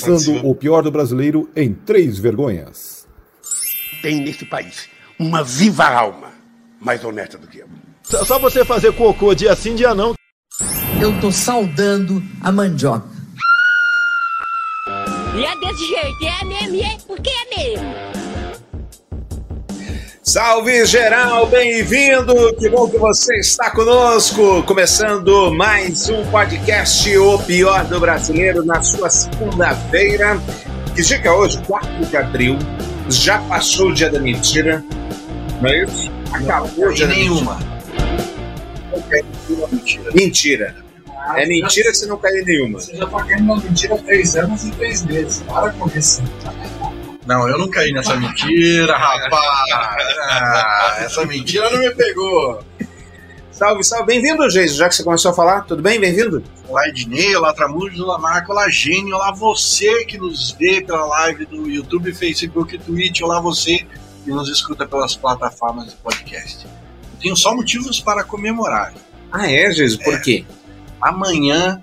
começando o pior do brasileiro em três vergonhas. Tem nesse país uma viva alma mais honesta do que eu. Só você fazer cocô dia sim, dia não. Eu tô saudando a mandioca. E é desse jeito, é mesmo, é porque é mesmo. Salve geral, bem-vindo! Que bom que você está conosco. Começando mais um podcast O Pior do Brasileiro na sua segunda-feira. Que dia que é hoje? 4 de abril. Já passou o dia da mentira. Não é isso? Acabou o dia da nenhuma. mentira. Mentira. É mentira se não cair nenhuma. Você já tá caindo uma mentira há três anos e três meses. Para com isso. Não, eu não caí nessa mentira, rapaz. Ah, essa mentira não me pegou. Salve, salve. Bem-vindo, Geis. Já que você começou a falar, tudo bem? Bem-vindo? Olá, Ednei, olá, Tramujo, olá, Marco, olá, Gênio, olá, você que nos vê pela live do YouTube, Facebook, Twitch, olá, você que nos escuta pelas plataformas de podcast. Eu tenho só motivos para comemorar. Ah, é, Geis? Por É. quê? Amanhã,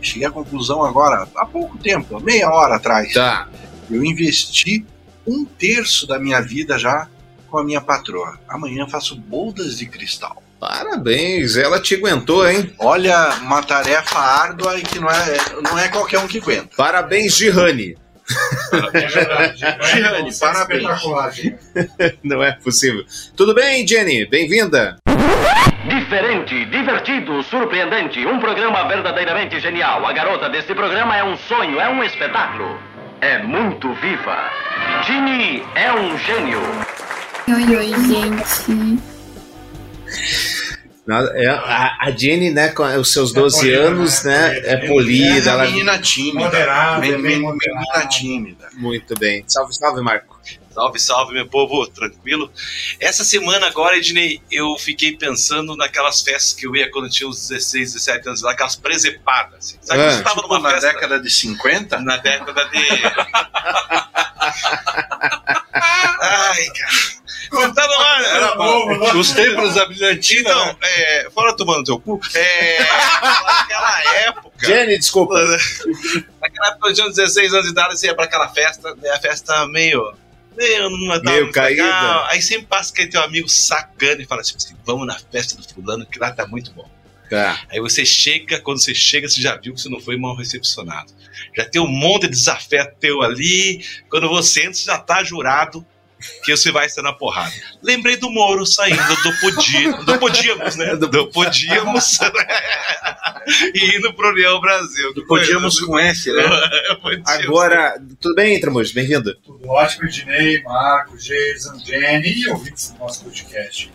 cheguei à conclusão agora, há pouco tempo, meia hora atrás, Tá. Eu investi um terço da minha vida já com a minha patroa. Amanhã faço bodas de cristal. Parabéns, ela te aguentou, hein? Olha, uma tarefa árdua e que não é, não é qualquer um que aguenta. Parabéns, Gihane. É verdade. Giane, parabéns. Não é possível. Tudo bem, Jenny? Bem-vinda. Diferente, divertido, surpreendente, um programa verdadeiramente genial. A garota deste programa é um sonho, é um espetáculo. É muito viva. Ginny é um gênio. Oi, oi, gente. É, A, a Jenny, né, com os seus 12 polida, anos, né? né, é polida, é ela... menina tímida. Moderada, bem menina tímida. Muito bem. Salve, salve, Marco. Salve, salve, meu povo, tranquilo? Essa semana agora, Ednei, eu fiquei pensando naquelas festas que eu ia quando eu tinha uns 16, 17 anos, aquelas presepadas. Assim. Sabe quando você tava Tipo, numa na festa década de 50? na década de. Ai, cara. Você tá. Era bom, Os tempos da brilhantina. Então, né? é, fora tomando teu cu, é, naquela época, Jenny, desculpa. naquela época eu tinha uns 16 anos de idade, você ia pra aquela festa, né, a festa meio, meio, não tava Meio caída. legal. Aí sempre passa aquele teu amigo sacana e fala assim, vamos na festa do fulano, que lá tá muito bom. Tá. Aí você chega, quando você chega, você já viu que você não foi mal recepcionado. Já tem um monte de desafeto teu ali, quando você entra, você já tá jurado que você vai estar na porrada. Lembrei do Moro saindo do do Podíamos, né? Do Podíamos e indo pro União Brasil. Que Podíamos com S, né? Podíamos. Agora, tudo bem, Tramujo? Bem-vindo. Tudo ótimo, Ednei, Marco, Jason, Jenny e ouvintes do nosso podcast.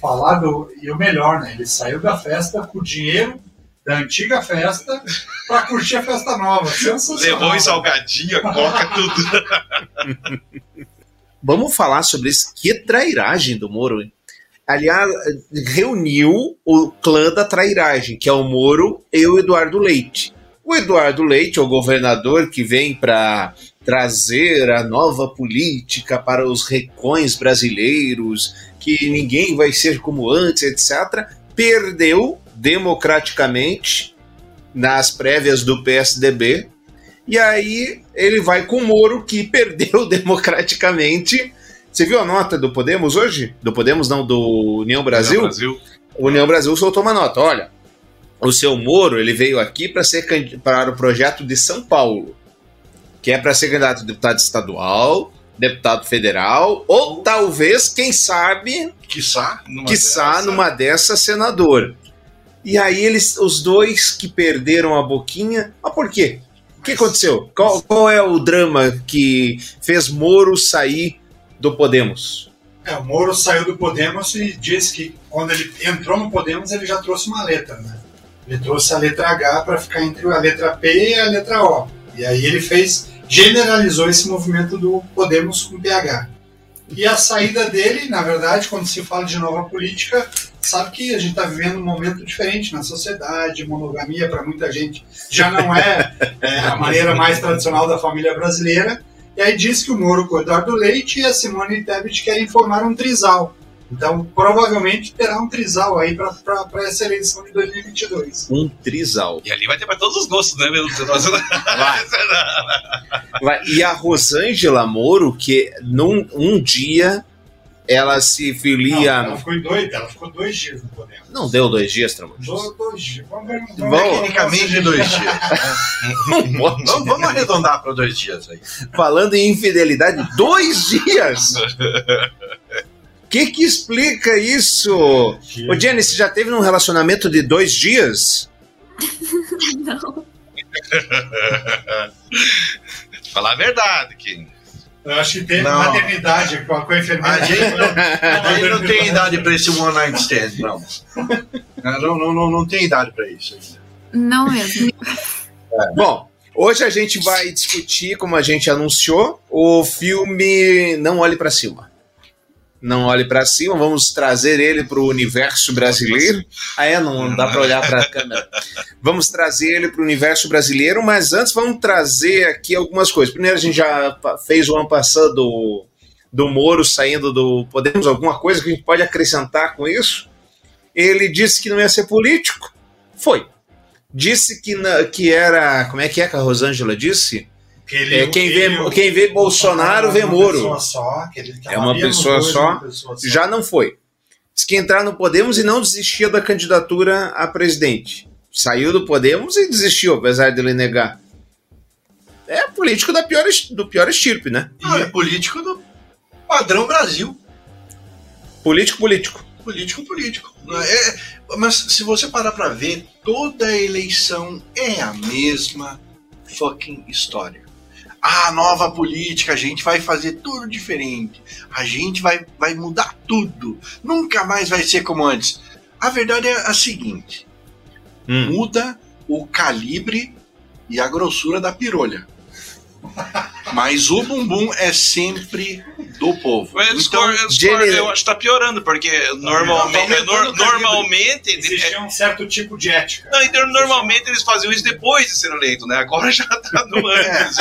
Falar do. E o melhor, né? Ele saiu da festa com o dinheiro da antiga festa para curtir a festa nova. Sensacional. Levou em salgadinho, a coca, tudo. Vamos falar sobre isso. Que trairagem do Moro. Aliás, reuniu o clã da trairagem, que é o Moro e o Eduardo Leite. O Eduardo Leite, o governador que vem para trazer a nova política para os recões brasileiros, que ninguém vai ser como antes, etc., perdeu democraticamente nas prévias do PSDB. E aí ele vai com o Moro, que perdeu democraticamente. Você viu a nota do Podemos hoje? Do Podemos, não, do União Brasil? Brasil. O União Brasil soltou uma nota. Olha, o seu Moro ele veio aqui para ser para o projeto de São Paulo, que é para ser candidato a deputado estadual, deputado federal, ou talvez, quem sabe, Quiçá. Numa quiçá dessa. numa dessa senador. E aí eles, os dois que perderam a boquinha, mas por quê? O que aconteceu? Qual, qual é o drama que fez Moro sair do Podemos? É, o Moro saiu do Podemos e disse que quando ele entrou no Podemos ele já trouxe uma letra, né? Ele trouxe a letra H para ficar entre a letra P e a letra O. E aí ele fez, generalizou esse movimento do Podemos com PH. E a saída dele, na verdade, quando se fala de nova política, sabe que a gente está vivendo um momento diferente na sociedade, monogamia para muita gente já não é, é, a maneira mais tradicional da família brasileira. E aí diz que o Moro com o Eduardo Leite e a Simone Tebet querem formar um trisal. Então, provavelmente terá um trisal aí para essa eleição de 2022. Um trisal. E ali vai ter pra todos os gostos, né, meu? Vai. Vai. E a Rosângela Moro, que num um dia ela se Não, filia. ela, ficou em dois, ela ficou dois dias no Podemos. Não deu dois dias, Tramontes? Dois, dois dias. Vamos Tecnicamente dois dias. Vamos, vamos arredondar para dois dias aí. Falando em infidelidade, dois dias! O que que explica isso? Ô, Jenny, você já teve um relacionamento de dois dias? Não. Falar a verdade, Kim. Eu acho que teve Não. maternidade com a, com a enfermeira. A gente, gente não tem idade para esse one night stand, não. Não, não, não, não tem idade para isso ainda. Não mesmo. Bom, hoje a gente vai discutir, como a gente anunciou, o filme Não Olhe Pra Cima. Não Olhe Pra Cima, vamos trazer ele para o universo brasileiro. Ah, é? Não dá para olhar para a câmera. Vamos trazer ele para o universo brasileiro, mas antes vamos trazer aqui algumas coisas. Primeiro, a gente já fez o ano passado do, do Moro saindo do. Podemos alguma coisa que a gente pode acrescentar com isso? Ele disse que não ia ser político. Foi. Disse que, na- que era. Como é que é que a Rosângela disse? É, quem, vê, quem vê Bolsonaro vê é Moro. só, É ela uma pessoa dois, só. uma pessoa só. Já não foi. Diz que entrar no Podemos e não desistia da candidatura a presidente. Saiu do Podemos e desistiu, apesar dele negar. É político da pior, do pior estirpe, né? Ah, é político do padrão Brasil. Político, político. Político, político. É, mas se você parar pra ver, toda eleição é a mesma fucking história. Ah, nova política, a gente vai fazer tudo diferente. A gente vai, vai mudar tudo. Nunca mais vai ser como antes. A verdade é a seguinte: Hum. muda o calibre e a grossura da pirolha. Mas o bumbum é sempre do povo. Eu discordo, eu, discordo, eu acho que tá piorando, porque normalmente, aumentando nor- o calibre. normalmente, Existia um certo tipo de ética. não, então, normalmente eles faziam isso depois de ser eleito, né? Agora já tá no antes.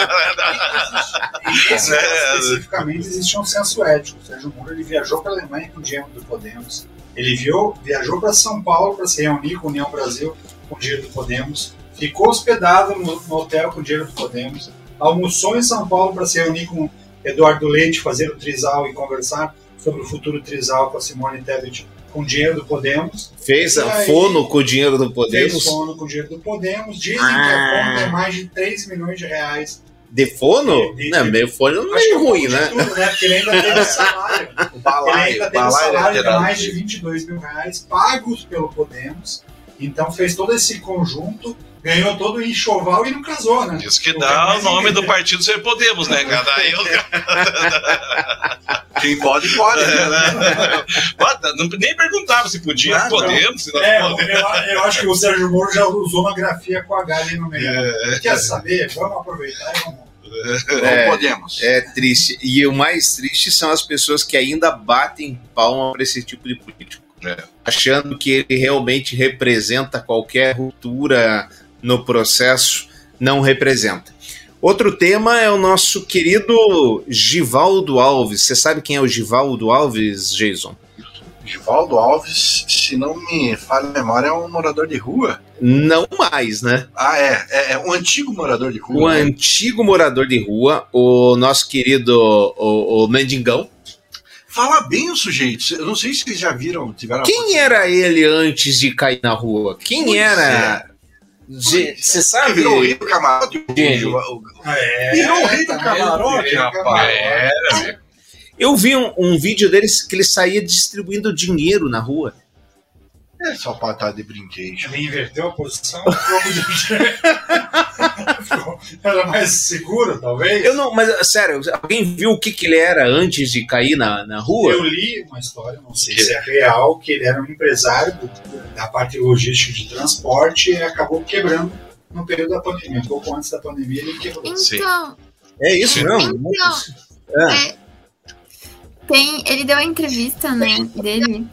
E esse caso, É. especificamente existia um senso ético. O Sérgio Moro ele viajou para a Alemanha com o dinheiro do Podemos. Ele viu, viajou para São Paulo para se reunir com a União Brasil com o dinheiro do Podemos. Ficou hospedado no, no hotel com o dinheiro do Podemos. Almoçou em São Paulo para se reunir com Eduardo Leite, fazer o trisal e conversar sobre o futuro trisal com a Simone Tebet com o dinheiro do Podemos. Fez a aí, fono com o dinheiro do Fez Podemos. sono com o dinheiro do Podemos. Dizem que Ah. a conta é mais de 3 milhões de reais. De fono? De- de- Não, meio fono não que é é ruim, de né? tudo, né? Porque ele ainda teve salário. O Ele balaio, ainda teve balaio salário de lateral. mais de 22 mil reais pagos pelo Podemos. Então fez todo esse conjunto, ganhou todo o enxoval e não casou, né? Isso que é dá o nome do partido ser Podemos, né, cara? Eu... Quem pode, pode. É, né? Não- nem perguntava se podia, não. podemos, se não É, podemos. eu, eu acho que o Sérgio Moro já usou uma grafia com H ali no meio. É. Quer saber? Vamos aproveitar e vamos. É. Não podemos. É triste. E o mais triste são as pessoas que ainda batem palma para esse tipo de político. É. Achando que ele realmente representa qualquer ruptura no processo. Não representa. Outro tema é o nosso querido Givaldo Alves. Você sabe quem é o Givaldo Alves, Jason? Givaldo Alves, se não me falha a memória, é um morador de rua. Não mais, né? Ah, é. É, é um antigo morador de rua. né? antigo morador de rua, o nosso querido o, o Mendigão. Fala bem o sujeito. Eu não sei se vocês já viram. Tiveram Quem era ele antes de cair na rua? Quem Pois era? Você sabe? virou o rei do camarote. Gente. O- o- É, Virou o rei do tá camarote, rapaz. Era, Eu vi um, um vídeo deles que ele saía distribuindo dinheiro na rua. É só patada de brinquedo. Ele inverteu a posição, ficou- era mais seguro, talvez. Eu não, mas sério, alguém viu o que, que ele era antes de cair na, na rua? Eu li uma história, não sei se é real, que ele era um empresário do- da parte logística de transporte e acabou quebrando no período da pandemia. Um pouco antes da pandemia ele quebrou. Então, É isso, não? então Ah. é, tem, ele deu a entrevista, né, dele,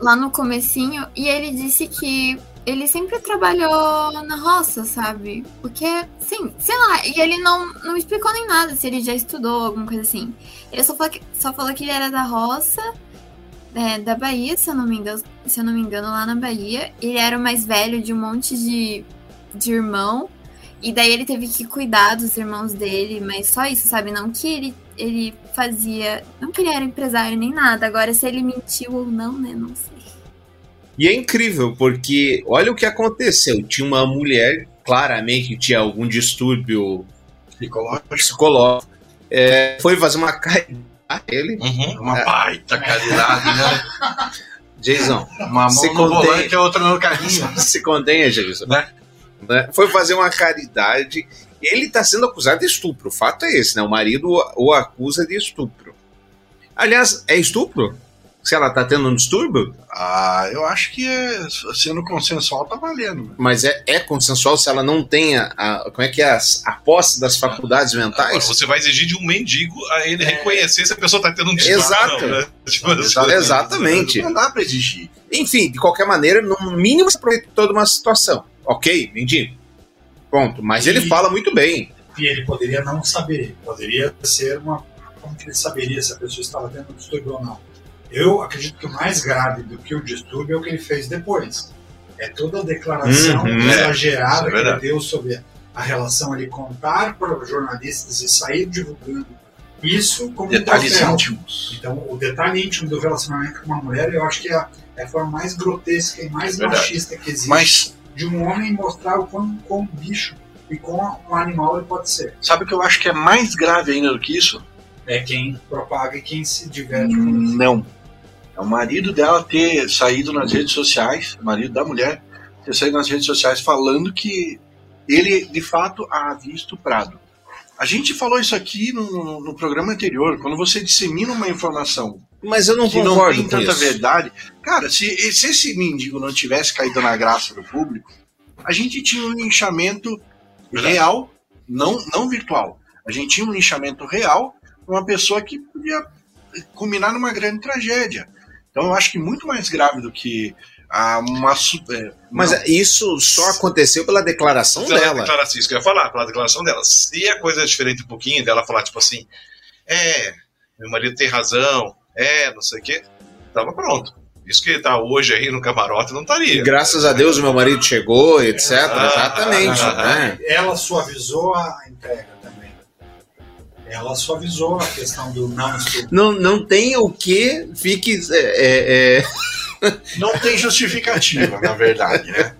lá no comecinho, e ele disse que ele sempre trabalhou na roça, sabe? Porque, sim, sei lá, e ele não, não explicou nem nada, se ele já estudou, alguma coisa assim. Ele só falou que, só falou que ele era da roça é, da Bahia, se eu, não me engano, se eu não me engano, lá na Bahia. Ele era o mais velho de um monte de, de irmão. E daí ele teve que cuidar dos irmãos dele, mas só isso, sabe? Não que ele, ele fazia. Não que ele era empresário nem nada. Agora, se ele mentiu ou não, né? Não sei. E é incrível, porque olha o que aconteceu. Tinha uma mulher, claramente, que tinha algum distúrbio Psicológico. psicológico. é, foi fazer uma caridade a ele. Uhum. Uma baita caridade, né? Jason, Uma mão Se no contém. volante e outra no carrinho. se contenha, Jason. Né? Né? Foi fazer uma caridade. Ele está sendo acusado de estupro. O fato é esse, né? O marido o- o acusa de estupro. Aliás, é estupro? Se ela tá tendo um distúrbio? Ah, eu acho que é, sendo consensual tá valendo. né? Mas é, é consensual se ela não tem a, a- como é que é, a, a posse das faculdades Agora, mentais? você vai exigir de um mendigo a ele reconhecer se a pessoa tá tendo um distúrbio. Exato. ou não, né? Tipo, assim, Exatamente. Não dá pra exigir. Enfim, de qualquer maneira, no mínimo se aproveitou de uma situação. Ok, mendigo. Ponto. Mas ele E- fala muito bem. E ele poderia não saber, poderia ser uma. Como que ele saberia se a pessoa estava tendo um distúrbio ou não? Eu acredito que o mais grave do que o distúrbio é o que ele fez depois. É toda a declaração Uhum. exagerada É, é que ele deu sobre a relação, ele contar para os jornalistas e sair divulgando isso como um Detalhes troféu. íntimos. Então, o detalhe íntimo do relacionamento com uma mulher, eu acho que é a, é a forma mais grotesca e mais machista que existe Mas de um homem mostrar o quão, quão bicho e quão um animal ele pode ser. sabe o que eu acho que é mais grave ainda do que isso? É quem propaga e quem se diverte com isso. Não. É o marido dela ter saído nas redes sociais, o marido da mulher, ter saído nas redes sociais falando que ele de fato a havia estuprado. A gente falou isso aqui no, no programa anterior, quando você dissemina uma informação Mas eu não que não concordo tem com tanta isso. verdade. Cara, se, se esse mendigo não tivesse caído na graça do público, a gente tinha um linchamento Verdade. real, não, não virtual. A gente tinha um linchamento real uma pessoa que podia culminar numa grande tragédia. Então eu acho que muito mais grave do que a uma. su- é, Mas não. isso só aconteceu pela declaração Se ela dela. declarar assim, isso que eu ia falar, pela declaração dela. Se a coisa é diferente um pouquinho, dela falar, tipo assim, é, meu marido tem razão, é, não sei o quê, tava pronto. Isso que tá hoje aí no camarote não estaria. Graças a Deus o meu marido chegou, etc. Ah, Exatamente. ah, né? Ela suavizou a entrega. Ela suavizou a questão do não estupro. Não, não tem o que fique. é, é, é, Não tem justificativa, na verdade, né?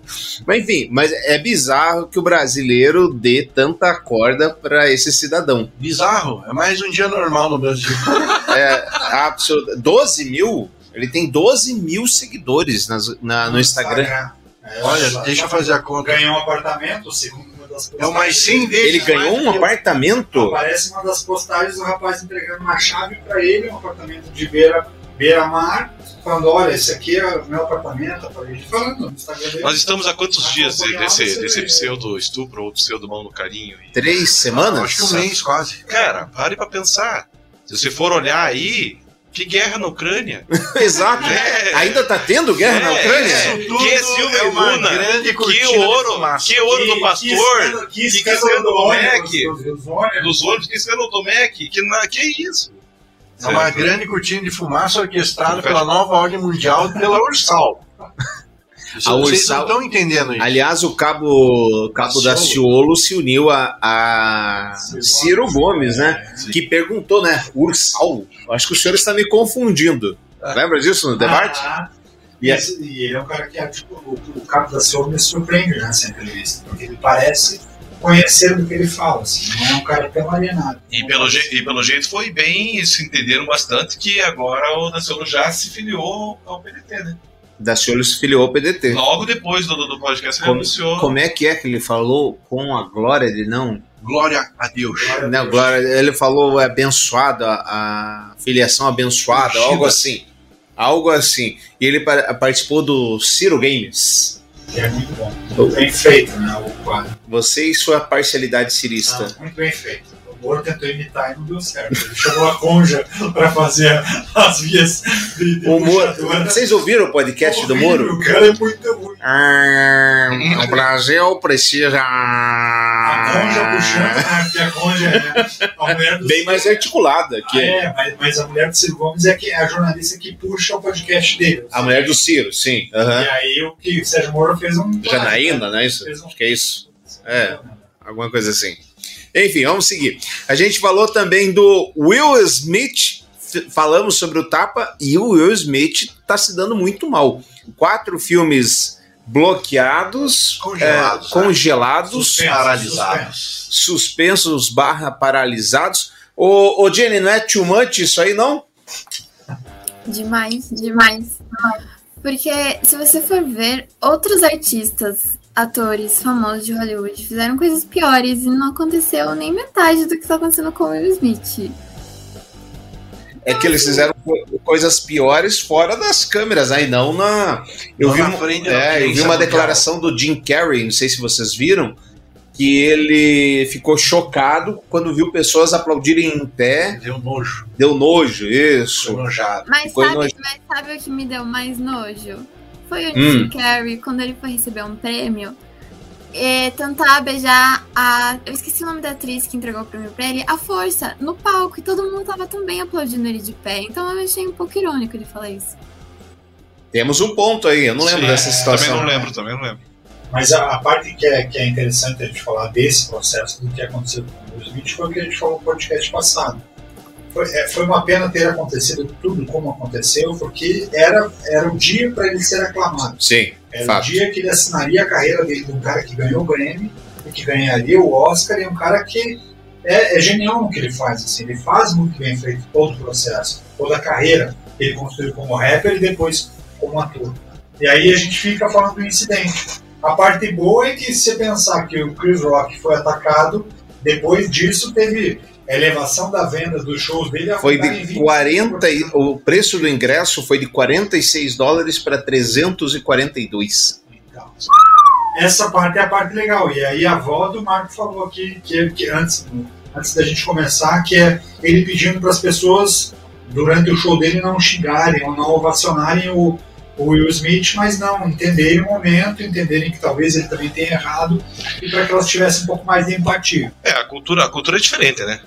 Mas enfim, mas é bizarro que o brasileiro dê tanta corda para esse cidadão. Bizarro, é mais um dia normal no Brasil. É absurdo. 12 mil? Ele tem 12 mil seguidores nas- na- no Instagram. É, Olha, deixa eu fazer a conta. Ganhou um apartamento, segundo É o mais 100 vezes. Ele ganhou um apartamento? Aparece uma das postagens do rapaz entregando uma chave para ele, um apartamento de beira, beira-mar, falando: olha, esse aqui é o meu apartamento. Aparece falando. Nós estamos há quantos dias desse, desse pseudo estupro ou pseudo mão no carinho? E- Três semanas? Acho que um mês quase. Cara, pare pra pensar. Se você for olhar aí, que guerra na Ucrânia? Exato. É. Ainda tá tendo guerra na É, Ucrânia? é. Isso tudo Que Silvio é uma Luna, grande que de ouro, que ouro do pastor, que escândalo do Mac, dos- ônibus. que escândalo do Mac, que, na, que isso? É uma grande cortina de fumaça orquestrada pela nova ordem mundial e pela Ursal. A Vocês Ursal- não estão entendendo isso. Aliás, o cabo, cabo da Ciolo se uniu a, a Ciro Gomes, né? Que perguntou, né? Ursal? Acho que o senhor está me confundindo. Lembra disso no debate? Ah, E e, é- e ele é um cara que, tipo, o, o cabo da Silva me surpreende nessa entrevista, porque ele parece conhecer do que ele fala, assim, não é um cara tão alienado. E pelo, je- e pelo jeito foi bem, se entenderam bastante que agora o Daciolo já se filiou ao PDT, né? Da Ciolo se filiou ao PDT. Logo depois do, do podcast ele Como, anunciou. como é que é que ele falou com a glória de não? Glória a Deus. Não, glória, ele falou abençoado, a, a filiação abençoada, algo assim. Algo assim. E ele pa- participou do Ciro Games. Que é muito bom. Muito bem feito, né, o quadro. Você e sua parcialidade cirista. Ah, muito bem feito. O Moro tentou imitar e não deu certo. Ele chamou a Conja para fazer as vias de, de O Moro, vocês ouviram o podcast do Moro? O cara é muito ruim. Ah, o Brasil precisa. A conja puxando, né? Porque a conja é a mulher do Bem mais articulada. Que é É, mas, mas a mulher do Ciro Gomes é, que, é a jornalista que puxa o podcast dele. a mulher do Ciro, sim. Aham. E aí o que o Sérgio Moro fez um. Janaína, não é isso? Um- Acho que é isso. É, alguma coisa assim. Enfim, vamos seguir. A gente falou também do Will Smith. Falamos sobre o tapa e o Will Smith tá se dando muito mal. Quatro filmes bloqueados, Congelados, é, congelados, Suspensos, Paralisados. suspensos barra paralisados. Ô, ô Jenny, não é too much isso aí, não? Demais, demais. Porque se você for ver, outros artistas, atores famosos de Hollywood fizeram coisas piores e não aconteceu nem metade do que está acontecendo com o Will Smith. É que eles fizeram co- coisas piores fora das câmeras, aí não na. Eu Não vi, na uma- frente é, eu vi uma declaração do Jim Carrey, não sei se vocês viram, que ele ficou chocado quando viu pessoas aplaudirem em pé. Deu nojo. Deu nojo, isso. Mas sabe, nojo. mas sabe o que me deu mais nojo? Foi o Hum. Jim Carrey, quando ele foi receber um prêmio, é, tentar beijar a. Eu esqueci o nome da atriz que entregou o prêmio pra ele, a força, no palco, e todo mundo tava também aplaudindo ele de pé. Então eu achei um pouco irônico ele falar isso. Temos um ponto aí, eu não lembro Sim, dessa Também situação. não lembro, também não lembro. Mas a, a parte que é, que é interessante a gente falar desse processo, do que aconteceu com o Will Smith, foi o que a gente falou no podcast passado. Foi, é, foi uma pena ter acontecido tudo como aconteceu, porque era, era o dia para ele ser aclamado. Sim, Era fato. o dia que ele assinaria a carreira dele de um cara que ganhou o Grammy e que ganharia o Oscar e um cara que é, é genial no que ele faz. Assim, ele faz muito bem feito todo o processo, toda a carreira que ele construiu como rapper e depois como ator. E aí a gente fica falando do incidente. A parte boa é que se você pensar que o Chris Rock foi atacado, depois disso teve elevação da venda dos shows dele. Foi de 25%. 40 e, o preço do ingresso foi de 46 dólares para 342. Então, essa parte é a parte legal. E aí a avó do Marco falou aqui, que, que antes, antes da gente começar, que é ele pedindo para as pessoas, durante o show dele, não xingarem ou não ovacionarem o, o Will Smith, mas não, entenderem o momento, entenderem que talvez ele também tenha errado, e para que elas tivessem um pouco mais de empatia. É, a cultura, a cultura é diferente, né?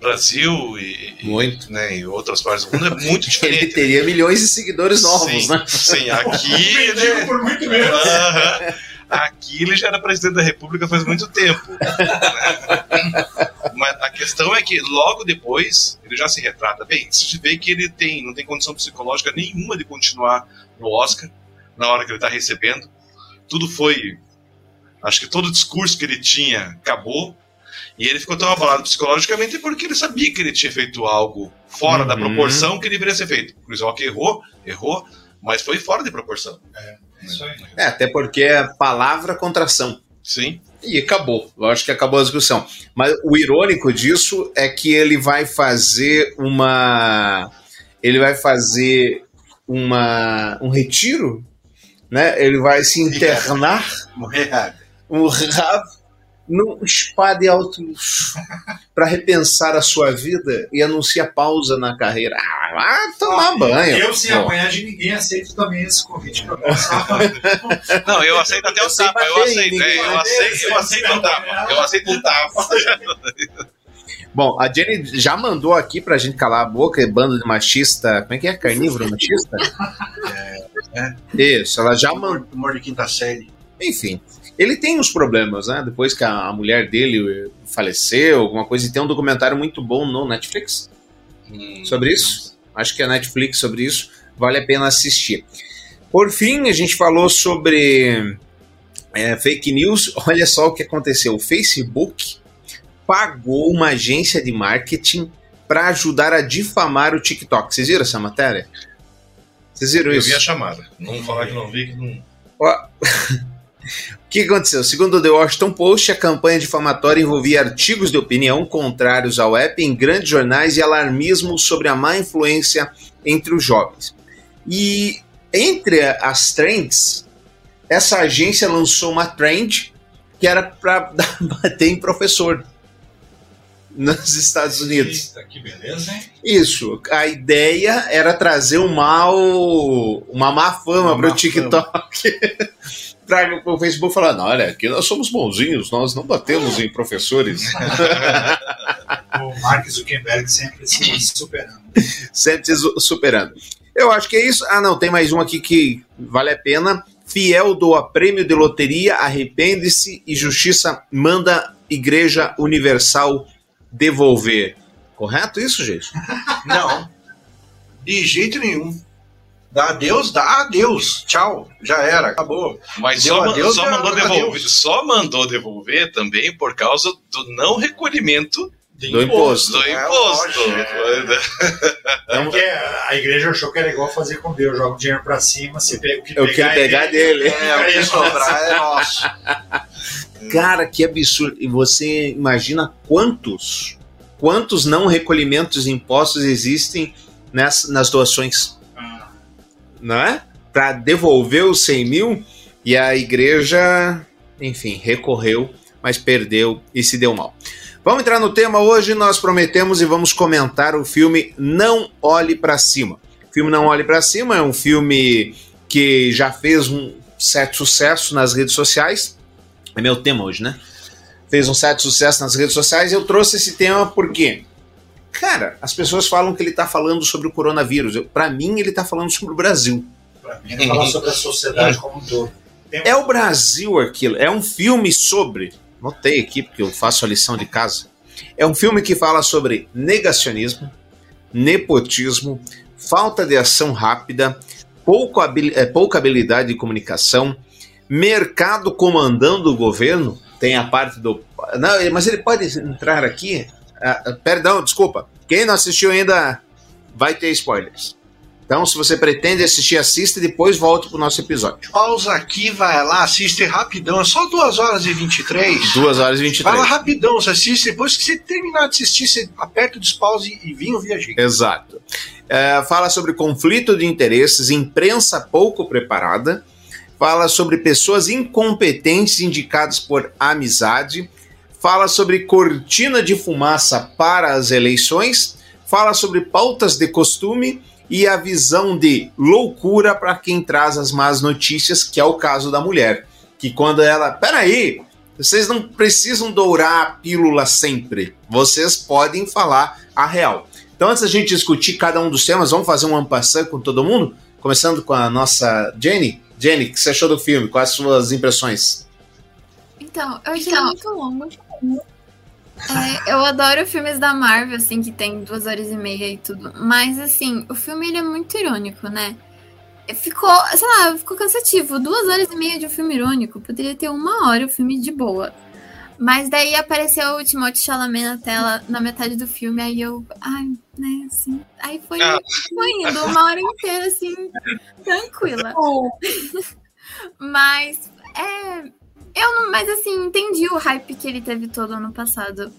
Brasil e, e- Muito. né, e outras partes do mundo é muito Ele diferente. teria milhões de seguidores novos, sim, né? sim, aqui. Né, por muito menos. Aham. Aqui ele já era presidente da República faz muito tempo. né? Mas a questão é que logo depois ele já se retrata bem. Se vê que ele tem, não tem condição psicológica nenhuma de continuar no Oscar na hora que ele está recebendo. Tudo foi. Acho que todo o discurso que ele tinha acabou. E ele ficou tão abalado psicologicamente porque ele sabia que ele tinha feito algo fora da Uhum. proporção que deveria ser feito. O Chris Rock errou, errou, mas foi fora de proporção. Isso aí. É, até porque é palavra contra ação. Sim. E acabou. Lógico que acabou a discussão. Mas o irônico disso é que ele vai fazer uma. Ele vai fazer uma, um retiro, né? Ele vai se internar Morrer. um rabo num spa de alto luxo para repensar a sua vida e anuncia pausa na carreira. Ah, vai tomar banho. Eu, sem pô. apanhar de ninguém, aceito também esse convite para passar. Não, eu aceito até o Eu tapa, eu bater em aceito, é, eu aceito, eu aceito o tapa, eu aceito o tapa. Bom, a Jenny já mandou aqui pra gente calar a boca, bando de machista. Como é que é? Carnívoro machista? Isso, ela já mandou. Humor de quinta série. Enfim, ele tem uns problemas, né? Depois que a, a mulher dele faleceu, alguma coisa, e tem um documentário muito bom no Netflix sobre isso. Acho que é Netflix sobre isso. Vale a pena assistir. Por fim, a gente falou sobre é, fake news. Olha só o que aconteceu. O Facebook pagou uma agência de marketing para ajudar a difamar o TikTok. Vocês viram essa matéria? Vocês viram Eu isso? vi a chamada. Não vou falar que não vi, que não. O que aconteceu? Segundo o The Washington Post, a campanha difamatória envolvia artigos de opinião contrários ao app em grandes jornais e alarmismo sobre a má influência entre os jovens. E entre as trends, essa agência lançou uma trend que era para bater em professor nos Estados Unidos. Eita, que beleza, hein? Isso, a ideia era trazer um mal, uma má fama para o má TikTok. traga pro Facebook falando: olha, aqui nós somos bonzinhos, nós não batemos em professores. O Mark Zuckerberg sempre se superando. sempre se su- superando. Eu acho que é isso. Ah, não, tem mais um aqui que vale a pena. Fiel doa prêmio de loteria, arrepende-se e justiça manda Igreja Universal devolver. Correto isso, gente? Não. De jeito nenhum. Dá adeus, dá adeus. Tchau. Já era, acabou. Mas Deu só, adeus, só mandou adeus. devolver, só mandou devolver também por causa do não recolhimento Do imposto. do É, imposto. É porque a igreja achou que era igual fazer com Deus, joga o dinheiro pra cima, você pega o que É que ele pegar dele. É, o que sobrar é nosso. Cara, que absurdo. E você imagina quantos, quantos não recolhimentos de impostos existem nas, nas doações? É? Para devolver os 100 mil e a igreja, enfim, recorreu, mas perdeu e se deu mal. Vamos entrar no tema hoje. Nós prometemos e vamos comentar o filme Não Olhe Pra Cima. O filme Não Olhe Pra Cima é um filme que já fez um certo sucesso nas redes sociais. É meu tema hoje, né? Fez um certo sucesso nas redes sociais. Eu trouxe esse tema porque, cara, as pessoas falam que ele tá falando sobre o coronavírus. Para mim, ele tá falando sobre o Brasil. Pra mim, ele fala sobre a sociedade como um todo. É o Brasil aquilo. É um filme sobre. Notei aqui porque eu faço a lição de casa. É um filme que fala sobre negacionismo, nepotismo, falta de ação rápida, pouco eh, pouca habilidade de comunicação, mercado comandando o governo. Tem a parte do. Não, mas ele pode entrar aqui. Ah, perdão, desculpa. Quem não assistiu ainda vai ter spoilers. Então, se você pretende assistir, assista e depois volte pro nosso episódio. Pausa aqui, vai lá, assiste rapidão. É só 2 horas e 23. 2 horas e 23. Vai lá rapidão, você assiste. Depois que você terminar de assistir, você aperta o despause e vem ouvir a gente. Exato. É, fala sobre conflito de interesses, imprensa pouco preparada. Fala sobre pessoas incompetentes indicadas por amizade. Fala sobre cortina de fumaça para as eleições. Fala sobre pautas de costume e a visão de loucura para quem traz as más notícias, que é o caso da mulher. Que quando ela. Peraí, vocês não precisam dourar a pílula sempre. Vocês podem falar a real. Então, antes da gente discutir cada um dos temas, vamos fazer um ampassant com todo mundo? Começando com a nossa Jenny. Jenny, o que você achou do filme? Quais as suas impressões? Então, eu achei muito longo. É, eu adoro filmes da Marvel, assim, que tem duas horas e meia e tudo. Mas, assim, o filme ele é muito irônico, né? Ficou, sei lá, ficou cansativo. Duas horas e meia de um filme irônico. Poderia ter uma hora o filme de boa. Mas daí apareceu o Timothée Chalamet na tela, na metade do filme, aí eu, ai, né, assim. Aí foi, Ah. foi indo uma hora inteira, assim, tranquila. Mas, é, eu não, mas assim, entendi o hype que ele teve todo ano passado.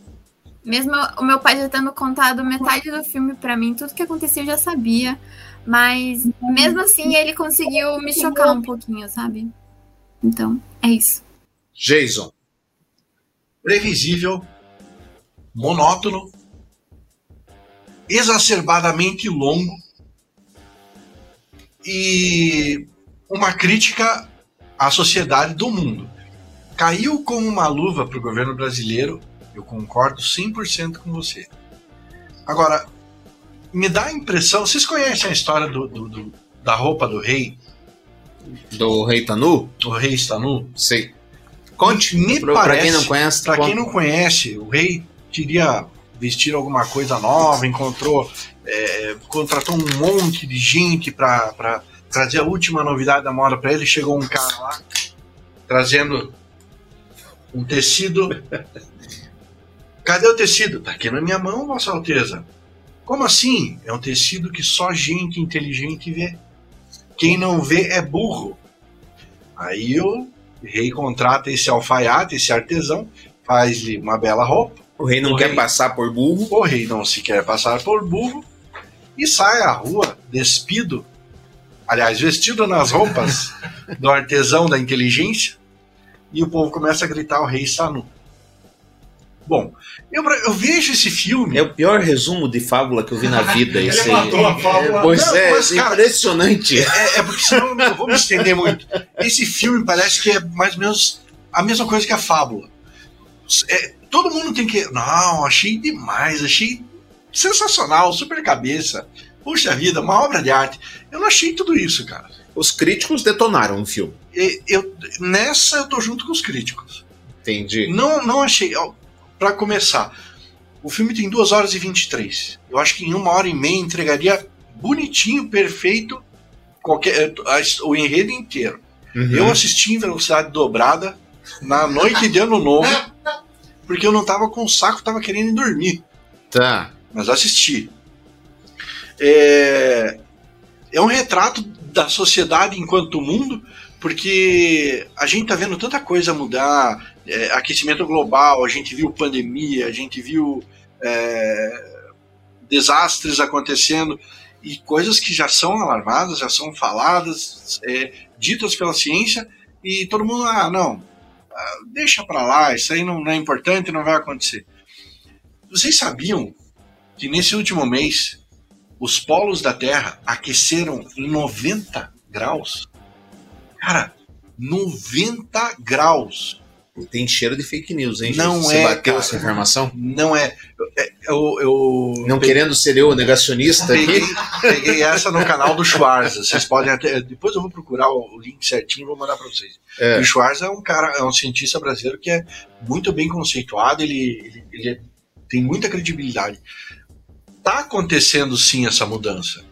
Mesmo o meu pai já tendo contado metade do filme pra mim, tudo que acontecia eu já sabia. Mas mesmo assim ele conseguiu me chocar um pouquinho, sabe? Então, é isso. Jason. Previsível, monótono, exacerbadamente longo e uma crítica à sociedade do mundo. Caiu como uma luva para o governo brasileiro, eu concordo 100% com você. Agora, me dá a impressão. Vocês conhecem a história do, do- do- da roupa do rei? Do Rei Tanu? O rei está nu? Sei. Conte, Me pra, parece, quem não conhece. Conta. quem não conhece, o rei queria vestir alguma coisa nova, encontrou, é, contratou um monte de gente pra trazer a última novidade da moda pra ele. Chegou um cara lá trazendo um tecido. Cadê o tecido? Tá aqui na minha mão, Vossa Alteza. Como assim? É um tecido que só gente inteligente vê. Quem não vê é burro. Aí o rei contrata esse alfaiate, esse artesão, faz-lhe uma bela roupa. O rei não O quer rei- passar por burro. O rei não se quer passar por burro e sai à rua despido, aliás, vestido nas roupas do artesão da inteligência, e o povo começa a gritar: o rei está nu. Bom, eu, eu vejo esse filme. É o pior resumo de fábula que eu vi na vida. Ele esse aí. matou a fábula. Pois Não, é, mas, cara, impressionante. É, é porque senão não vou me estender muito. Esse filme parece que é mais ou menos a mesma coisa que a fábula. É, todo mundo tem que. Não, achei demais, achei sensacional, super cabeça. Puxa vida, uma obra de arte. Eu não achei tudo isso, cara. Os críticos detonaram o filme. Eu, nessa eu tô junto com os críticos. Entendi. Não, não achei. ó, Pra começar, o filme tem 2 horas e 23. Eu acho que em uma hora e meia entregaria bonitinho, perfeito, qualquer, a- o enredo inteiro. Uhum. Eu assisti em velocidade dobrada na noite de ano novo, porque eu não tava com saco, tava querendo ir dormir. Tá. Mas assisti. É, é um retrato da sociedade enquanto mundo, porque a gente tá vendo tanta coisa mudar, é, aquecimento global, a gente viu pandemia, a gente viu é, desastres acontecendo e coisas que já são alarmadas, já são faladas, é, ditas pela ciência e todo mundo, ah, não, ah, deixa pra lá, isso aí não, não é importante, não vai acontecer. Vocês sabiam que nesse último mês os polos da Terra aqueceram em 90 graus? Cara, 90 graus. Tem cheiro de fake news, hein? Não Você é, bateu cara. essa informação? Não é. é, Eu, eu Não peguei- querendo ser eu o negacionista peguei, aqui? peguei essa no canal do Schwarza. Vocês podem até. Depois eu vou procurar o link certinho e vou mandar para vocês. É. O Schwarza é um cara, é um cientista brasileiro que é muito bem conceituado, ele, ele, ele é- tem muita credibilidade. Tá acontecendo sim essa mudança.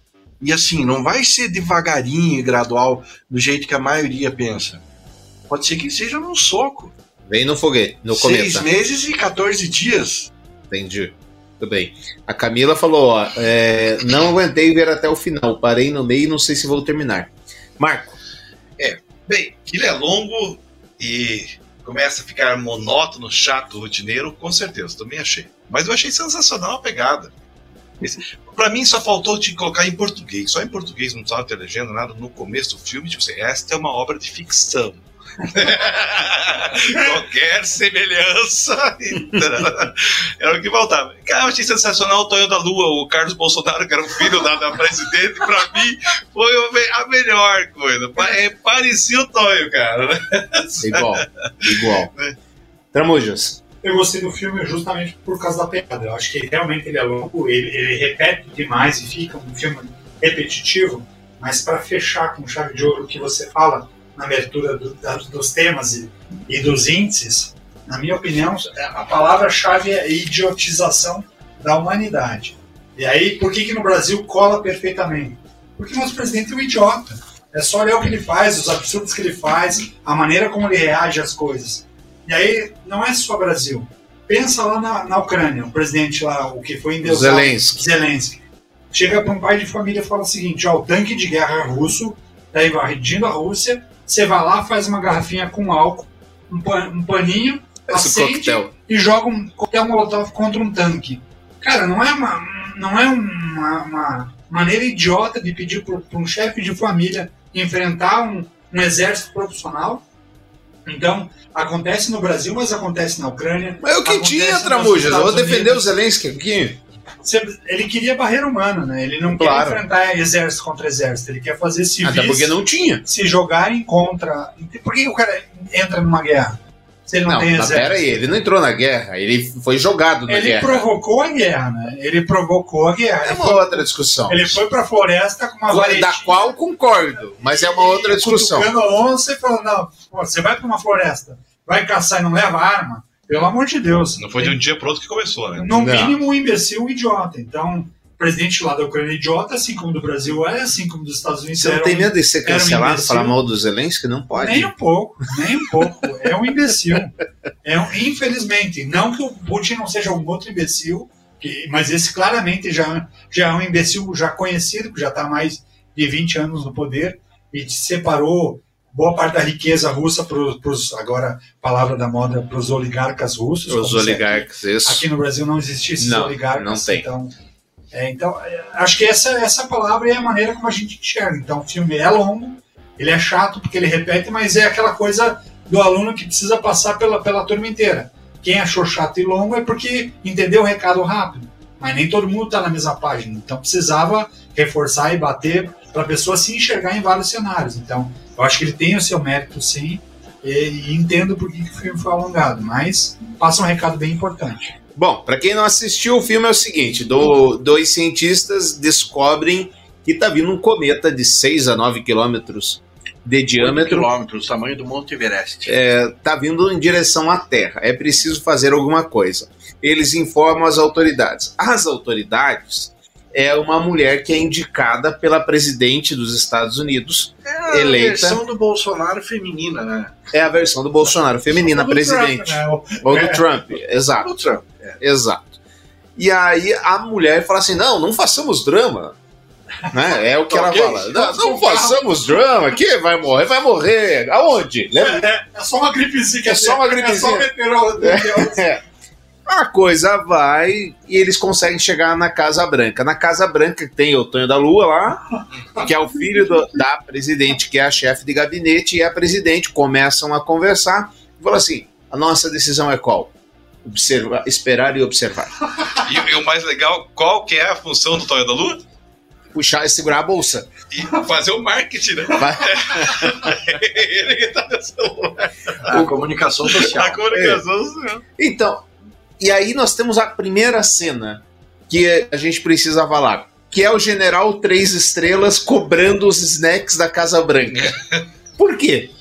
E assim, não vai ser devagarinho e gradual do jeito que a maioria pensa. Pode ser que seja num soco. Vem no foguete, no Seis cometa. meses e 14 dias. Entendi. Tudo bem. A Camila falou, ó, é, não aguentei ver até o final, parei no meio e não sei se vou terminar. Marco, É, bem, ele é longo e começa a ficar monótono, chato, rotineiro, com certeza, também achei. Mas eu achei sensacional a pegada. Pra mim só faltou te colocar em português, só em português, não precisava ter legenda, nada no começo do filme, tipo assim, esta é uma obra de ficção. Qualquer semelhança então, era o que faltava. Cara, eu achei sensacional o Tonho da Lua, o Carlos Bolsonaro, que era o filho da, da presidente, pra mim foi a melhor coisa. É, parecia o Tonho, cara. igual, igual. Tramujas, Eu gostei do filme justamente por causa da pegada. Eu acho que realmente ele é longo, ele, ele repete demais e fica um filme repetitivo, mas para fechar com chave de ouro o que você fala na abertura do- da- dos temas e, e dos índices, na minha opinião, a palavra-chave é idiotização da humanidade. E aí, por que, que no Brasil cola perfeitamente? Porque o nosso presidente é um idiota. É só olhar o que ele faz, os absurdos que ele faz, a maneira como ele reage às coisas. E aí, não é só Brasil. Pensa lá na, na Ucrânia, o presidente lá, o que foi endeusado. Zelensky. Zelensky. Chega para um pai de família e fala o seguinte: ó, o tanque de guerra russo está invadindo a Rússia. Você vai lá, faz uma garrafinha com álcool, um, pan- um paninho, Esse acende coquetel. e joga um coquetel molotov contra um tanque. Cara, não é uma, não é uma, uma maneira idiota de pedir para um chefe de família enfrentar um, um exército profissional. Então, acontece no Brasil, mas acontece na Ucrânia. Mas o que tinha, Tramujas? Eu vou defender o. Zelensky aqui. Ele queria barreira humana, né? Ele não Claro. quer enfrentar exército contra exército. Ele quer fazer civis Até porque não tinha. se jogarem contra. Por que o cara entra numa guerra? Se ele não, Não, tem mas exército. pera aí, ele não entrou na guerra, ele foi jogado na Ele guerra. provocou a guerra, né? Ele provocou a guerra. É Ele uma foi, outra discussão. ele foi pra floresta com uma Da varetinha, qual concordo, mas é uma outra discussão. cutucando a onça e falando, não, pô, você vai pra uma floresta, vai caçar e não leva arma, pelo amor de Deus. Não foi de um dia pro outro que começou, né? No Não. mínimo, um imbecil um idiota. Então, presidente lá da Ucrânia é idiota, assim como do Brasil é, assim como dos Estados Unidos Você não tem um- medo de ser um cancelado, imbecil. falar mal do Zelensky? Não pode. Nem um pouco, nem um pouco. É um imbecil. É um, infelizmente, não que o Putin não seja um outro imbecil, que- mas esse claramente já, já é um imbecil já conhecido, que já está há mais de 20 anos no poder e separou boa parte da riqueza russa para os, agora, palavra da moda, para os oligarcas russos. Os oligarcas, isso. Aqui no Brasil não existisse Não, oligarcas. não tem. Então, é, então acho que essa, essa palavra é a maneira como a gente enxerga. Então, o filme é longo, ele é chato porque ele repete, mas é aquela coisa do aluno que precisa passar pela, pela turma inteira. Quem achou chato e longo é porque entendeu o recado rápido. Mas nem todo mundo está na mesma página. Então precisava reforçar e bater para a pessoa se enxergar em vários cenários. Então, eu acho que ele tem o seu mérito, sim, e, e entendo por que, que o filme foi alongado, mas passa um recado bem importante. Bom, para quem não assistiu, o filme é o seguinte: do, dois cientistas descobrem que tá vindo um cometa de 6 a 9 quilômetros de diâmetro. quilômetros, tamanho do Monte Everest. É, tá vindo em direção à Terra. É preciso fazer alguma coisa. Eles informam as autoridades. As autoridades é uma mulher que é indicada pela presidente dos Estados Unidos, É a eleita. versão do Bolsonaro feminina, né? É a versão do Bolsonaro feminina, do presidente. Trump, né? Ou do É. Trump, exato. Do Trump, é. Exato. E aí a mulher fala assim: não, não façamos drama. Né? É o que ela fala. Não, não façamos drama. Que vai morrer? Vai morrer. Aonde? Lembra? É, é só uma gripezinha. É só uma É só gripezinha. meteoro. É. A coisa vai e eles conseguem chegar na Casa Branca. Na Casa Branca tem o Tonho da Lua lá, que é o filho do- da presidente, que é a chefe de gabinete, e a presidente começam a conversar e falam assim: a nossa decisão é qual? Observar, esperar e observar. E, e o mais legal, qual que é a função do Tonho da Lua? Puxar e segurar a bolsa. E fazer o marketing, né? Ele que tá no celular. A comunicação social. A comunicação social. Então, e aí nós temos a primeira cena que a gente precisa falar, que é o general Três Estrelas cobrando os snacks da Casa Branca. Por quê?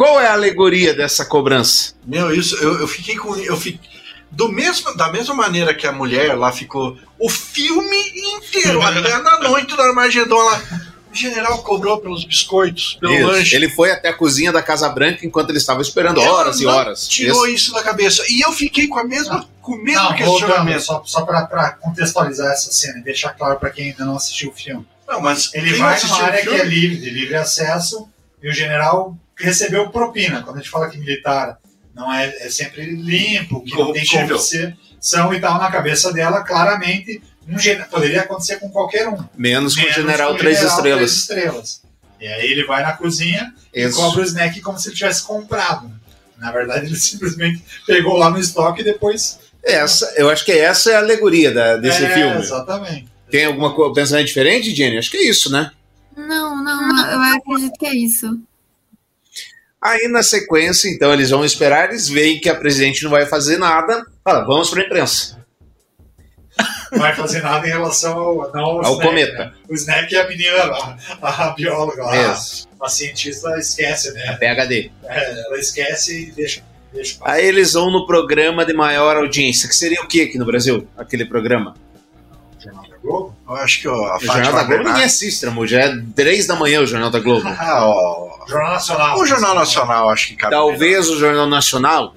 Qual é a alegoria dessa cobrança? Meu, isso, eu, eu fiquei com. Eu fiquei, do mesmo, da mesma maneira que a mulher lá ficou o filme inteiro, até na noite do Armagedon lá. O general cobrou pelos biscoitos, pelo Isso. lanche. Ele foi até a cozinha da Casa Branca enquanto ele estava esperando Ela horas e horas. Tirou Isso. isso da cabeça. E eu fiquei com, a mesma, com o mesmo Não, questionamento. só, só para contextualizar essa cena e deixar claro para quem ainda não assistiu o filme. Não, mas Ele vai numa o área que é livre, de livre acesso, e o general recebeu propina. Quando a gente fala que militar não é, é sempre limpo, que não tem corrupção e tal, na cabeça dela, claramente, um poderia acontecer com qualquer um. Menos com o general com o Três general Estrelas. Três estrelas. E aí ele vai na cozinha e Isso. cobra o snack como se ele tivesse comprado. Na verdade, ele simplesmente pegou lá no estoque e depois. Essa, eu acho que essa é a alegoria da- desse É, filme. Exatamente. Tem alguma coisa pensamento diferente, Jenny? Acho que é isso, né? Não, não, eu acredito que é isso. Aí na sequência, então, eles vão esperar, eles veem que a presidente não vai fazer nada. Fala, vamos para a imprensa. Não vai fazer nada em relação ao, não ao, Ao snack, cometa. né? O snack é a menina, a, a bióloga Isso. a cientista esquece, né? PHD. É, ela esquece e deixa. deixa. Aí eles vão no programa de maior audiência, que seria o que aqui no Brasil? Aquele programa? Jornal da Globo? Eu acho que ó, a O Jornal Fátima da Globo ninguém Bernardes- assiste, amor. Já é 3 da manhã o Jornal da Globo. Ah, ó, Jornal Nacional. o Jornal Nacional acho que cabe Talvez o Jornal Nacional,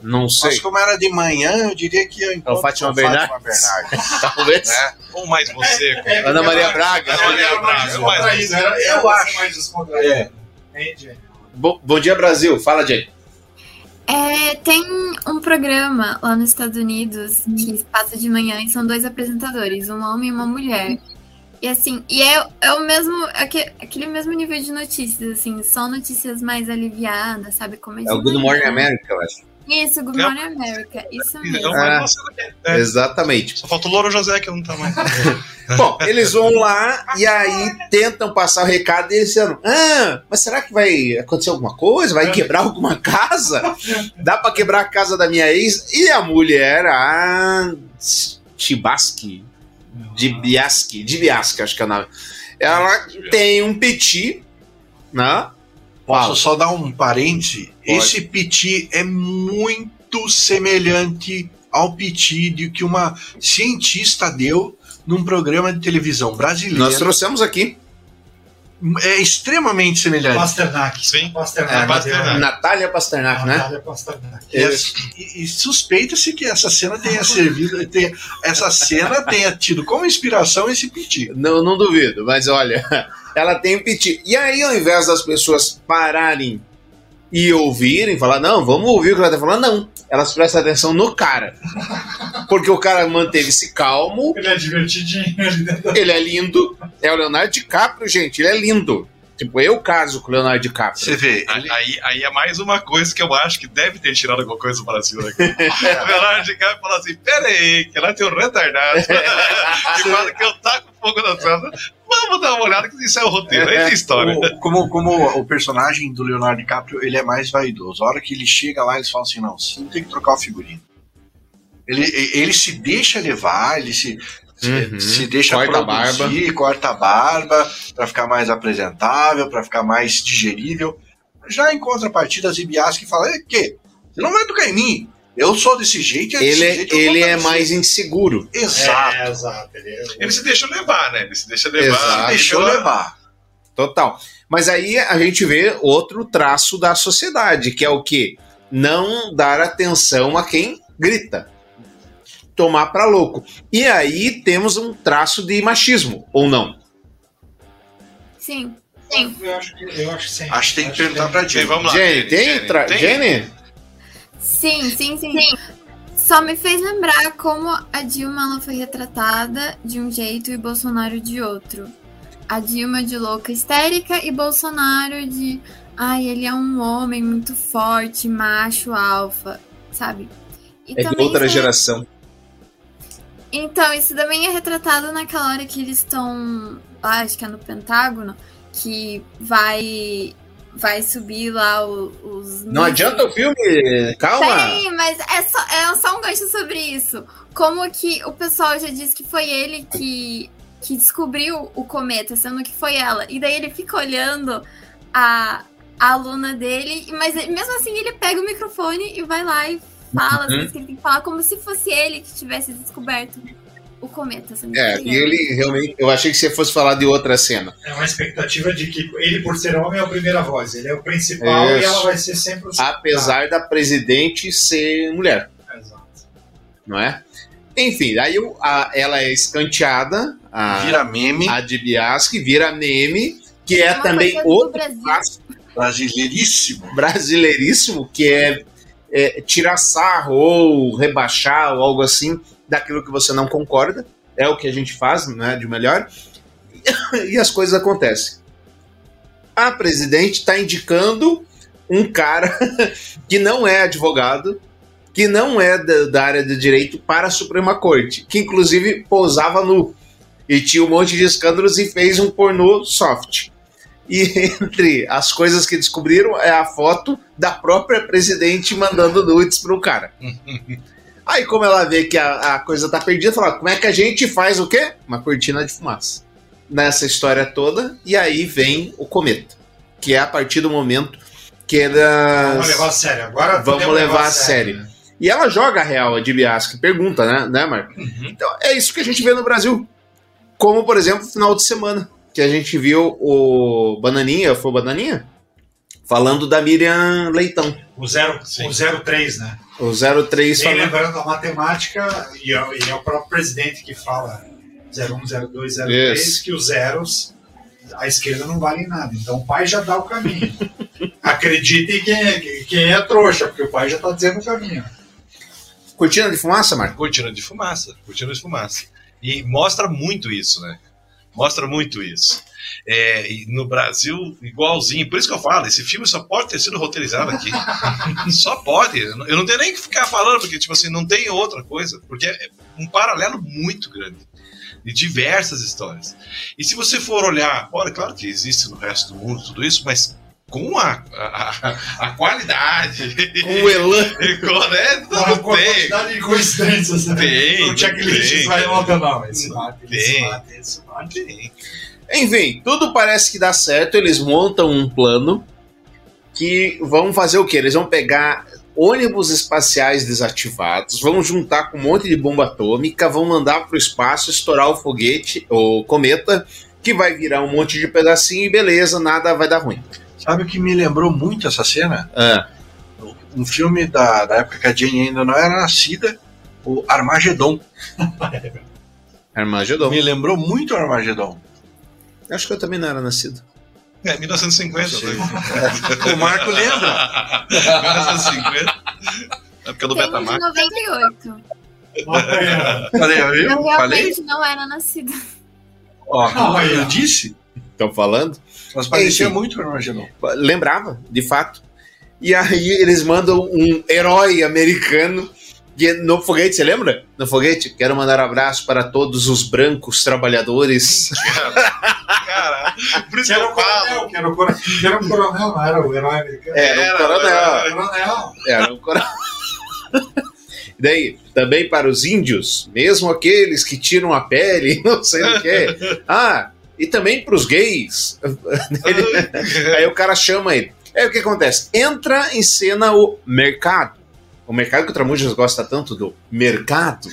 não sei. Mas como era de manhã, eu diria que eu É o encontro Fátima Bernardes. Bernardes. Talvez. né? Ou mais você. com- É, Ana Maria Braga. Ana Maria mais Braga, mais descontraído, era, Eu acho. mais. É. Bom dia, Brasil. Fala, Jay. É, tem um programa lá nos Estados Unidos que passa de manhã e são dois apresentadores, um homem e uma mulher. E assim, e é, é o mesmo, aque- aquele mesmo nível de notícias, assim, só notícias mais aliviadas, sabe? Como É o Good Morning America, eu acho. Isso, Good Morning America, isso Então, mesmo. É. Exatamente. Só falta o Louro José que não tá mais. Bom, eles vão lá e aí tentam passar o recado e eles dizem: Ah, mas será que vai acontecer alguma coisa? Vai quebrar alguma casa? Dá pra quebrar a casa da minha ex? E a mulher, a Chibaski, Dibiaski, Dibiaski, acho que é o nome. Ela tem um petit, né? Posso só dar um? Pode. Esse piti é muito semelhante ao piti de que uma cientista deu num programa de televisão brasileiro. Nós trouxemos aqui. É extremamente semelhante. Pasternak. Sim. Pasternak. É, Pasternak. Natália Pasternak, né? Natália Pasternak. E, e- e suspeita-se que essa cena tenha servido, tenha- essa cena tenha tido como inspiração esse piti. Não, não duvido, mas olha, ela tem um piti. E aí, ao invés das pessoas pararem e ouvirem, falar, não, vamos ouvir o que ela tá falando, não. Elas prestam atenção no cara. Porque o cara manteve-se calmo, Ele é divertidinho ele é lindo. É o Leonardo DiCaprio, gente, ele é lindo. Tipo, eu caso com o Leonardo DiCaprio. Você vê, Aí, aí- aí é mais uma coisa que eu acho que deve ter tirado alguma coisa do Brasil aqui. o Leonardo DiCaprio fala assim: pera aí, que lá tem um retardado que fala que eu taco fogo na sala. Vamos dar uma olhada que isso é o roteiro, aí tem história. o- como, como o personagem do Leonardo DiCaprio, ele é mais vaidoso. A hora que ele chega lá, eles falam assim: não, você não tem que trocar o figurino. Ele, ele se deixa levar, ele se- Uhum. se deixa Corta a produzir, corta a barba para ficar mais apresentável, para ficar mais digerível. Já em contrapartida, a Zibiaski fala: "É que? Você não vai tocar em mim. Eu sou desse jeito, é desse Ele, jeito. eu ele é fazer." mais inseguro. Exato. É, exato. Ele, é- Ele se deixa levar, né? Ele se deixa levar. Exato. Deixou levar. Total. Mas aí a gente vê outro traço da sociedade, que é o quê? Não dar atenção a quem grita. Tomar pra louco. E aí temos um traço de machismo, ou não? Sim, sim. Eu acho que, eu acho que sim. Acho que tem que perguntar pra Sim, Jenny. vamos lá. Jenny, tem? Jenny, tra- tem? Jenny? Sim, sim, sim. Só me fez lembrar como a Dilma ela foi retratada de um jeito e Bolsonaro de outro. A Dilma de louca histérica e Bolsonaro de. Ai, ele é um homem muito forte, macho, alfa, sabe? E É de outra é- geração. Então, isso também é retratado naquela hora que eles estão lá, acho que é no Pentágono, que vai vai subir lá o- os. Não adianta o filme, calma. Sim, mas é só, é só um gancho sobre isso. Como que o pessoal já disse que foi ele que, que descobriu o cometa, sendo que foi ela. E daí ele fica olhando a, a aluna dele, mas mesmo assim ele pega o microfone e vai lá e fala as Uhum. coisas que ele tem que falar, como se fosse ele que tivesse descoberto o cometa. que É, e ele realmente. Eu achei que você fosse falar de outra cena. É uma expectativa de que ele, por ser homem, é a primeira voz. Ele é o principal e Isso. ela vai ser sempre o Apesar da presidente ser mulher, Exato. não é? Enfim, aí a- ela é escanteada, a, Vira meme. a de Biaschi, vira meme, que é Uma também outro Brasileiríssimo. brasileiríssimo, que é, é tirar sarro ou rebaixar ou algo assim daquilo que você não concorda. É o que a gente faz, né, de melhor. E as coisas acontecem. A presidente está indicando um cara que não é advogado, que não é da, da área de direito para a Suprema Corte, que inclusive pousava nu e tinha um monte de escândalos e fez um pornô soft. E entre as coisas que descobriram é a foto da própria presidente mandando nudes pro cara. Aí, como ela vê que a, a coisa tá perdida, fala: como é que a gente faz o quê? Uma cortina de fumaça. Nessa história toda, e aí vem o cometa. Que é a partir do momento que era. Vamos levar a sério. Agora Vamos levar a sério. né? E ela joga a real, a de Biasca, pergunta, né, né, Marco? Então, é isso que a gente vê no Brasil. Como, por exemplo, final de semana, que a gente viu o Bananinha, foi o Bananinha? Falando da Miriam Leitão. O, zero, o 03, né? O 03 E falando. lembrando a matemática, e é, e é o próprio presidente que fala 01, 02, 03, Isso. que os zeros à esquerda não valem nada. Então o pai já dá o caminho. Acreditem quem é, quem é trouxa, porque o pai já está dizendo o caminho. Cortina de fumaça, Marco? Cortina de fumaça, cortina de fumaça. E mostra muito isso, né? Mostra muito isso. É, e no Brasil, igualzinho. Por isso que eu falo, esse filme só pode ter sido roteirizado aqui. só pode. Eu não- não tenho nem que ficar falando, porque, tipo assim, não tem outra coisa. Porque é um paralelo muito grande. De diversas histórias. E se você for olhar, olha, claro que existe no resto do mundo tudo isso, mas com a, a, a- qualidade. Com o elan. com, né, Com a não com a quantidade de coincidências. né? Tem, O checklist vai não. Esse mate, esse mate, esse mate. Tem. Enfim, tudo parece que dá certo. Eles montam um plano que vão fazer o quê? Eles vão pegar ônibus espaciais desativados, vão juntar com um monte de bomba atômica, vão mandar para o espaço estourar o foguete, o cometa, que vai virar um monte de pedacinho e beleza, nada vai dar ruim. Sabe o que me lembrou muito essa cena? Ah, Um filme da, da época que a Jane ainda não era nascida, o Armagedon. Armagedon. Me lembrou muito o Armagedon. Acho que eu também não era nascido. É, 1950. O Marco lembra. 1950. É porque do um de Betamax. 98. Falei, eu, Eu falei? realmente não era nascida. Ó, Não, aí, eu disse. Estão falando? Mas parecia Enfim. muito o Armagedon. Lembrava, de fato. E aí eles mandam um herói americano que no foguete, você lembra? No foguete, quero mandar abraço para todos os brancos trabalhadores. Por isso Que que era eu o coronel, falo. que era o coronel, que era um coronel, não era o herói americano. Era um Era, coronel. Era o coronel. Era um coronel. Daí, também para os índios, mesmo aqueles que tiram a pele, não sei o que. Ah, e também para os gays. Aí o cara chama ele. Aí o que acontece? Entra em cena o mercado. O mercado que o Tramujas gosta tanto do mercado.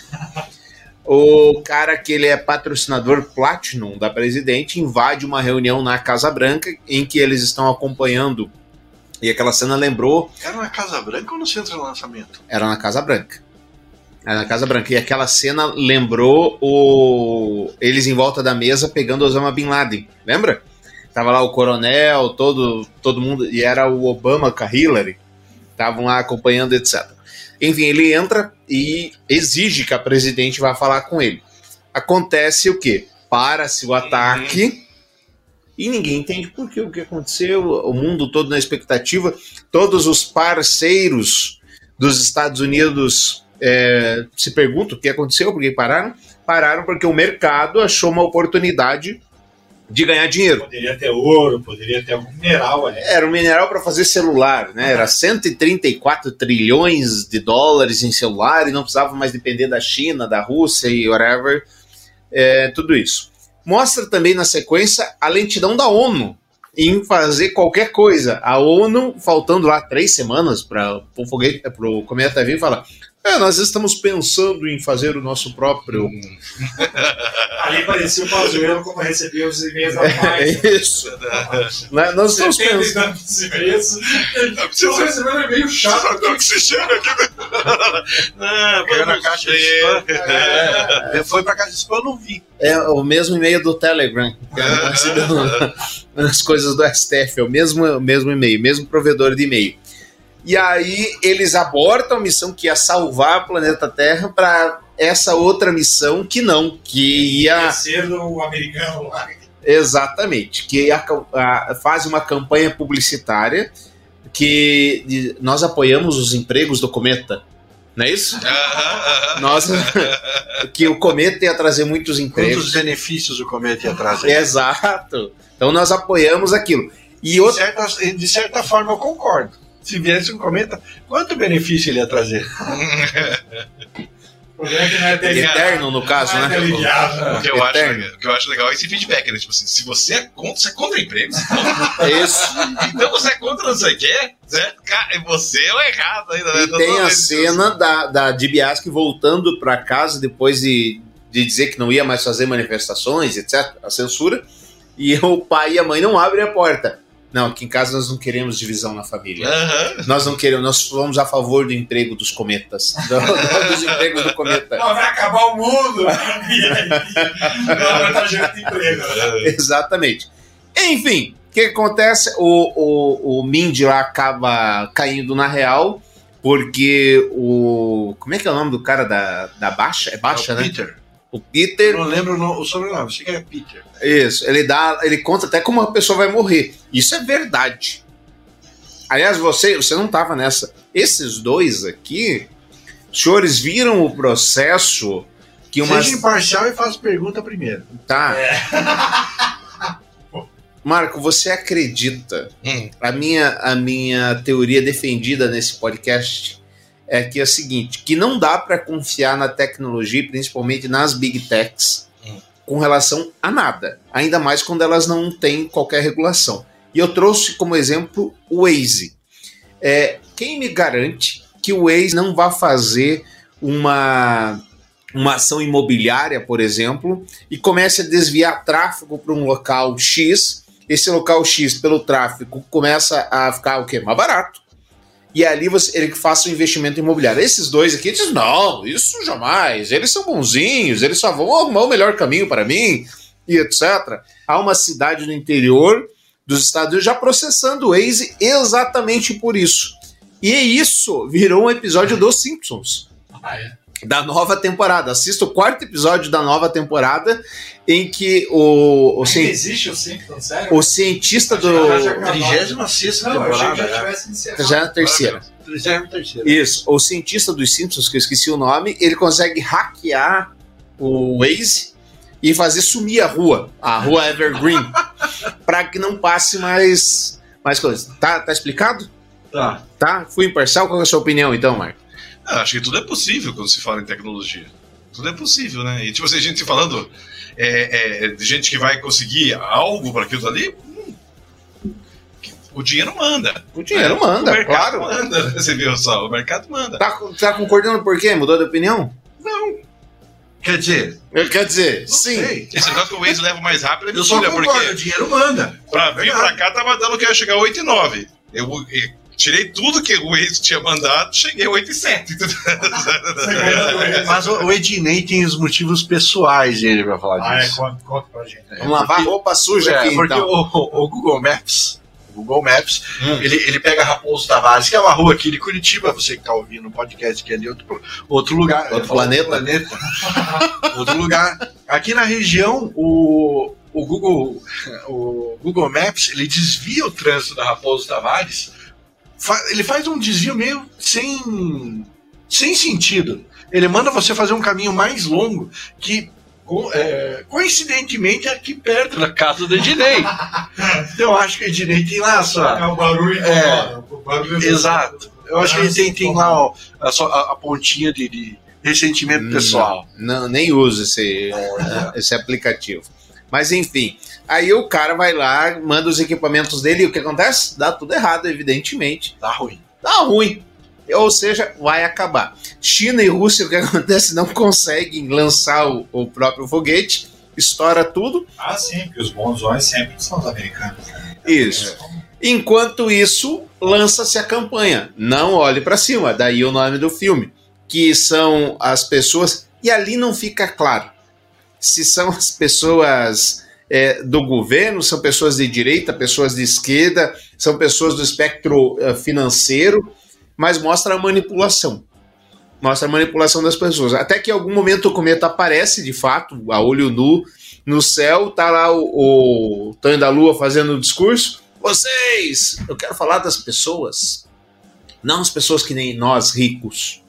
O cara que ele é patrocinador Platinum da presidente invade uma reunião na Casa Branca em que eles estão acompanhando. E aquela cena lembrou Era na Casa Branca ou no centro de lançamento? era na Casa Branca. Era na Casa Branca. E aquela cena lembrou o eles em volta da mesa pegando Osama Bin Laden. Lembra? Tava lá o coronel, todo, todo mundo. E era o Obama com a Hillary. Estavam lá acompanhando, etc. Enfim, ele entra e exige que a presidente vá falar com ele. Acontece o quê? Para-se o ataque. E ninguém entende por quê, o que aconteceu, o mundo todo na expectativa, todos os parceiros dos Estados Unidos é, se perguntam o que aconteceu, por que pararam? Pararam porque o mercado achou uma oportunidade de ganhar dinheiro. Poderia ter ouro, poderia ter algum mineral ali. Era um mineral para fazer celular, né? Era 134 trilhões de dólares em celular e não precisava mais depender da China, da Rússia e whatever. É, tudo isso. Mostra também na sequência a lentidão da ONU em fazer qualquer coisa. A ONU, faltando lá três semanas para o foguete, para o cometa vir, fala: é, nós estamos pensando em fazer o nosso próprio. Ali parecia o Pazuello como recebia os e-mails da paz. É isso. Né? Nós estamos pensando. e-mails. Estou recebendo um e-mail chato. que você chega aqui. Caiu na caixa de spam. É, foi pra caixa de spam, eu não vi. É o mesmo e-mail do Telegram. não recebendo as coisas do STF, é o mesmo, o mesmo e-mail, mesmo provedor de e-mail. E aí eles abortam a missão que ia salvar o planeta Terra para essa outra missão que não, que ia Ser o americano lá. exatamente, que ia, a- faz uma campanha publicitária que de- nós apoiamos os empregos do cometa. Não é isso? Nós, que o cometa ia trazer muitos empregos. Quantos benefícios o cometa ia trazer? Exato. Então nós apoiamos aquilo. E De outra. certa, de certa forma, eu concordo. Se viesse um cometa, quanto benefício ele ia trazer? O problema é que não é televiado. Eterno, no caso, Não é né? O né? que, eu acho, Eterno. o que eu acho legal é esse feedback, né? Tipo assim, se você é contra, você é contra empregos. É isso. Então você é contra não sei o quê, né? Você é o errado ainda, né? E Toda tem a cena da, da Dibiasky voltando para casa depois de, de dizer que não ia mais fazer manifestações, etc. A censura. E o pai e a mãe não abrem a porta. Não, aqui em casa nós não queremos divisão na família. Aham. Nós não queremos, nós somos a favor do emprego dos cometas. Do- do- dos empregos do cometa. Não, vai acabar o mundo. E aí, não vai estar gerando emprego. né? Exatamente. Enfim, o que acontece? O, o, o Mindy lá acaba caindo na real, porque o. Como é que é o nome do cara da, da Baixa? É Baixa, É o né? Peter. O Peter. Eu não lembro o no- o sobrenome, sei que é Peter. Isso, ele dá. Ele conta até como a pessoa vai morrer. Isso é verdade. Aliás, você, você não estava nessa. Esses dois aqui, os senhores viram o processo que uma. Seja imparcial e faça pergunta primeiro. Tá. Marco, você acredita? Hum. A minha, a minha teoria defendida nesse podcast é que é o seguinte: que não dá para confiar na tecnologia, principalmente nas big techs, Hum. com relação a nada. Ainda mais quando elas não têm qualquer regulação. E eu trouxe como exemplo o Waze. É, quem me garante que o Waze não vai fazer uma, uma ação imobiliária, por exemplo, e comece a desviar tráfego para um local X? Esse local X, pelo tráfego, começa a ficar o quê? Mais barato. E ali você, ele faça um investimento imobiliário. Esses dois aqui dizem: não, isso jamais. Eles são bonzinhos, eles só vão arrumar o melhor caminho para mim, e etc. Há uma cidade no interior dos Estados Unidos já processando o Waze exatamente por isso. E isso virou um episódio dos Simpsons. Ah, é. Da nova temporada. Assista o quarto episódio da nova temporada, em que o, o, Ainda cien- existe o Simpsons, sério? o cientista do. Já- já acabou. 36 Não, eu achei que temporada. já. Já é a terceira. 33. Isso, o cientista dos Simpsons, que eu esqueci o nome, ele consegue hackear o Waze e fazer sumir a rua, a rua Evergreen. para que não passe mais, mais coisas. Tá, tá explicado? Tá. Tá? Fui imparcial? Qual é a sua opinião, então, Marco? Ah, acho que tudo é possível quando se fala em tecnologia. Tudo é possível, né? E tipo assim, a gente falando é, é, de gente que vai conseguir algo para aquilo ali, hum, o dinheiro manda. O dinheiro É, manda, o mercado claro. manda. Você viu só? O mercado manda. Tá, tá concordando por quê? Mudou de opinião? Não. Quer dizer, Quer dizer, sim. sei. Esse negócio que o Waze leva mais rápido é Eu só mentira, concordo, o porque dinheiro manda. pra vir Verdade. pra cá tava dando que ia chegar 8 e 9. Eu, eu tirei tudo que o Waze tinha mandado, cheguei a 8 e 7. Mas o, Ednei tem os motivos pessoais dele pra falar Ah, é, disso. conta, conta pra gente. Vamos lavar roupa suja É, aqui, porque então. o, o Google Maps, o Google Maps, Hum. ele, ele pega Raposo Tavares, que é uma rua aqui de Curitiba, você que tá ouvindo o podcast que é de outro, outro lugar. Outro é, planeta. planeta. outro lugar. Aqui na região, o, o, Google, o Google Maps, ele desvia o trânsito da Raposo Tavares, ele faz um desvio meio sem, sem sentido. Ele manda você fazer um caminho mais longo que é, coincidentemente é aqui perto da casa do Ednei. então eu acho que o Ednei tem lá a É sua. o barulho É, o barulho do- Exato. Eu acho que ele tem, tem lá ó, a, sua- a- a pontinha de, de ressentimento pessoal. Não, nem uso esse, esse aplicativo. Mas enfim, aí o cara vai lá, manda os equipamentos dele e o que acontece? Dá tudo errado, evidentemente. Tá ruim. Dá ruim. Ou seja, vai acabar. China e Rússia, o que acontece? Não conseguem lançar o, o próprio foguete, estoura tudo. Ah, sim, porque os bonzões sempre são os americanos. né? Isso. Enquanto isso, lança-se a campanha. Não olhe para cima, daí o nome do filme. Que são as pessoas. E ali não fica claro se são as pessoas é, do governo, são pessoas de direita, pessoas de esquerda, são pessoas do espectro eh, financeiro, mas mostra a manipulação. Mostra a manipulação das pessoas. Até que em algum momento o cometa aparece, de fato, a olho nu, no céu, tá lá o, o da Lua fazendo o discurso. Vocês, eu quero falar das pessoas, não as pessoas que nem nós, ricos,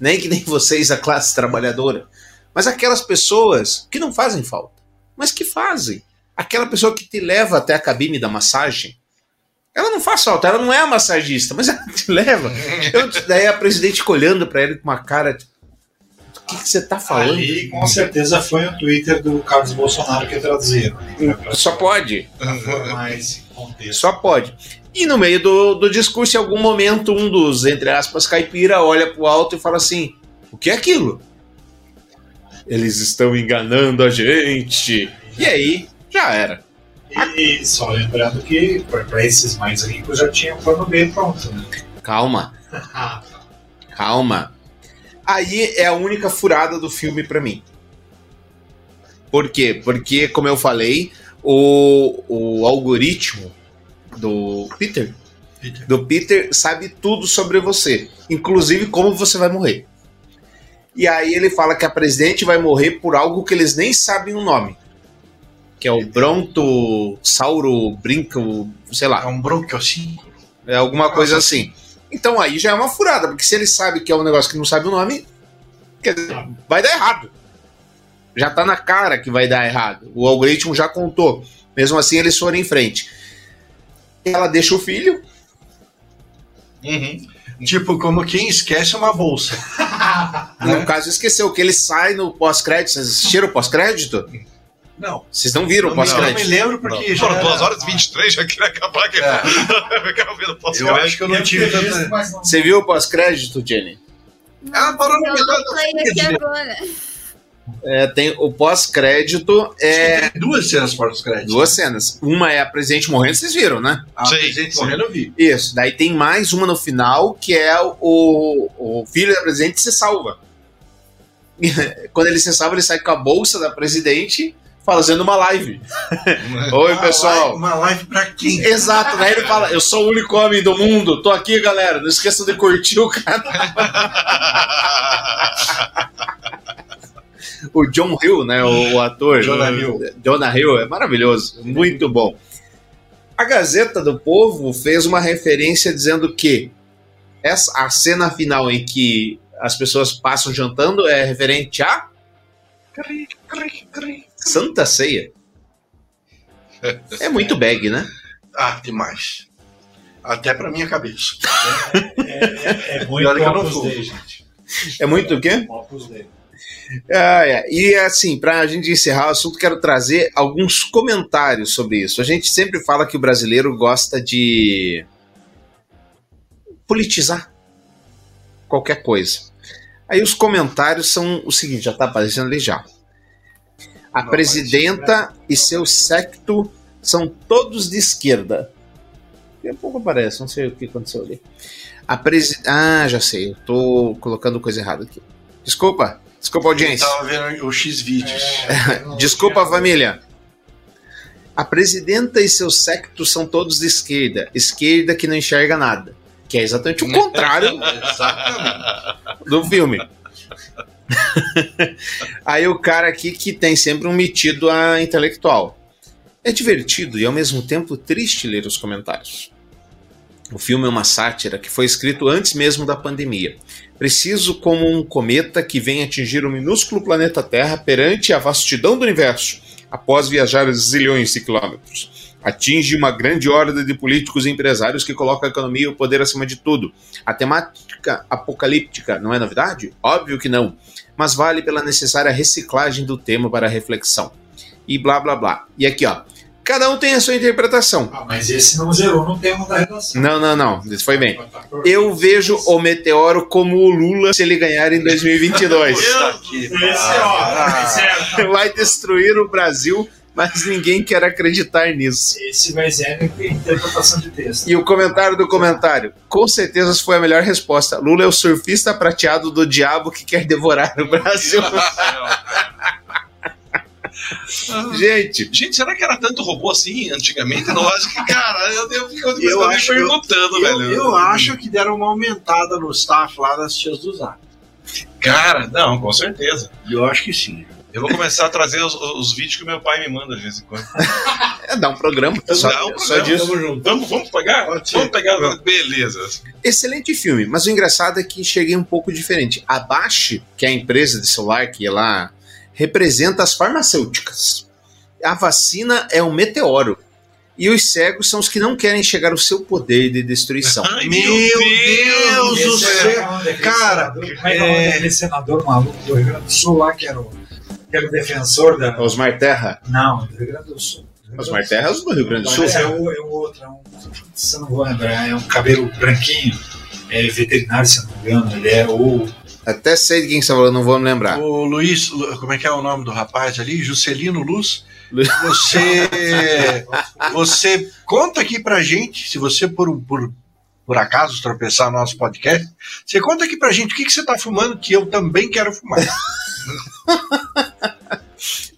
nem que nem vocês, a classe trabalhadora, mas aquelas pessoas que não fazem falta, mas que fazem. Aquela pessoa que te leva até a cabine da massagem. Ela não faz falta, ela não é a massagista, mas ela te leva. Eu, daí a presidente fica olhando pra ele com uma cara. O que, que você tá falando? Ali, com certeza, foi o Twitter do Carlos Bolsonaro que traduziram. né, Só pode. esse contexto. Só pode. E no meio do, do discurso, em algum momento, um dos, entre aspas, caipira olha pro alto e fala assim: O que é aquilo? Eles estão enganando a gente. E aí, já era. E só lembrando que para esses mais ricos já tinha o plano B pronto, né? Calma, calma. Aí é a única furada do filme pra mim. Por quê? Porque, como eu falei, o, o algoritmo do Peter, do Peter sabe tudo sobre você, inclusive como você vai morrer. E aí ele fala que a presidente vai morrer por algo que eles nem sabem o nome. Que é o Brontossauro Brinco, sei lá. É um bronquiocínio. É alguma coisa assim. Então aí já é uma furada, porque se ele sabe que é um negócio que não sabe o nome, quer dizer, vai dar errado. Já tá na cara que vai dar errado. O algoritmo já contou. Mesmo assim, eles foram em frente. Ela deixa o filho. Uhum. Tipo, como quem esquece uma bolsa. No caso, esqueceu que ele sai no pós-crédito. Vocês assistiram o pós-crédito? Não. Vocês não viram o Não, não me pós-crédito? lembro porque já. Foram era- 2 horas e 23, já queria acabar aqui. É. Eu quero ver o Eu pós-crédito. acho que eu não tive tanta. Não- Você viu o pós-crédito, Jenny? Ela parou no Eu metade não aqui agora. É, tem o pós-crédito é Tem duas cenas pós-créditos. duas cenas. Uma é a presidente morrendo, vocês viram, né? A Sim, presidente sim. morrendo eu vi. Isso. Daí tem mais uma no final que é o, o filho da presidente se salva. Quando ele se salva, ele sai com a bolsa da presidente fazendo uma live. Oi, Uma pessoal. live- Uma live pra quem? Exato, daí ele fala: Eu sou o único homem do mundo, tô aqui, galera. Não esqueçam de curtir o canal. O John Hill, né? O, o ator. Jonah Hill. Jonah Hill, é maravilhoso, muito bom. A Gazeta do Povo fez uma referência dizendo que essa, a cena final em que as pessoas passam jantando é referente a Santa Ceia. É muito bag, né? Ah, demais. Até pra minha cabeça. É, é muito que eu não Opus. Dei, gente. É muito o quê? Opus Dei. Ah, é. E assim, pra gente encerrar o assunto, quero trazer alguns comentários sobre isso. A gente sempre fala que o brasileiro gosta de politizar qualquer coisa. Aí os comentários são o seguinte, já tá aparecendo ali já. A presidenta e seu séquito são todos de esquerda. Daqui a pouco aparece, não sei o que aconteceu ali. A presi... Ah, já sei, eu tô colocando coisa errada aqui. Desculpa, desculpa, audiência. Eu tava vendo o X-Vídeos. Desculpa, família. A presidenta e seu séquito são todos de esquerda. Esquerda que não enxerga nada. Que é exatamente o contrário do filme. Aí o cara aqui que tem sempre um metido a intelectual. É divertido e ao mesmo tempo triste ler os comentários. O filme é uma sátira que foi escrito antes mesmo da pandemia. Preciso como um cometa que vem atingir o minúsculo planeta Terra perante a vastidão do universo, após viajar zilhões de quilômetros. Atinge uma grande horda de políticos e empresários que colocam a economia e o poder acima de tudo. A temática apocalíptica não é novidade? Óbvio que não. Mas vale pela necessária reciclagem do tema para reflexão. E blá blá blá. E aqui, ó. Cada um tem a sua interpretação. Ah, mas esse não zerou no tema da redação. Não, não, não. Isso foi bem. Eu vejo o Meteoro como o Lula se ele ganhar em 2022. Esse, ó, esse, é, Vai destruir o Brasil, mas ninguém quer acreditar nisso. esse vai ser a interpretação de texto. E o comentário do comentário. Com certeza foi a melhor resposta. Lula é o surfista prateado do diabo que quer devorar o Brasil. Gente, Gente, será que era tanto robô assim antigamente? Eu não acho que, cara, eu, eu eu Eu me perguntando, Eu, velho. eu acho que deram uma aumentada no staff lá das tias do Zap. Cara, não, com certeza. Eu acho que sim. Eu vou começar a trazer os, os vídeos que meu pai me manda de vez em quando. é dar um programa só, Dá um só programa, disso. Tamo junto. Vamos, vamos pegar? Pode. Vamos pegar. Beleza. Excelente filme, mas o engraçado é que cheguei um pouco diferente. A Bash, que é a empresa de celular que lá representa as farmacêuticas. A vacina é um meteoro. E os cegos são os que não querem chegar ao seu poder de destruição. Ai, Meu Deus do é céu! o nome daquele Cara, é é senador maluco do Rio Grande do Sul lá, que era o, que era o defensor da. Osmar Terra. Não, do Rio Grande do Sul. Osmar Terra é do Rio Grande do Sul. É o, é o outro, é um, eu não vou lembrar, é um cabelo branquinho, é veterinário, se eu não me engano, ele é o. Até sei de quem você falou, não vou me lembrar. O Luiz, Lu- como é que é o nome do rapaz ali? Juscelino Luz. Você, você conta aqui pra gente, se você por, por, por acaso tropeçar no nosso podcast, você conta aqui pra gente o que, que você tá fumando que eu também quero fumar.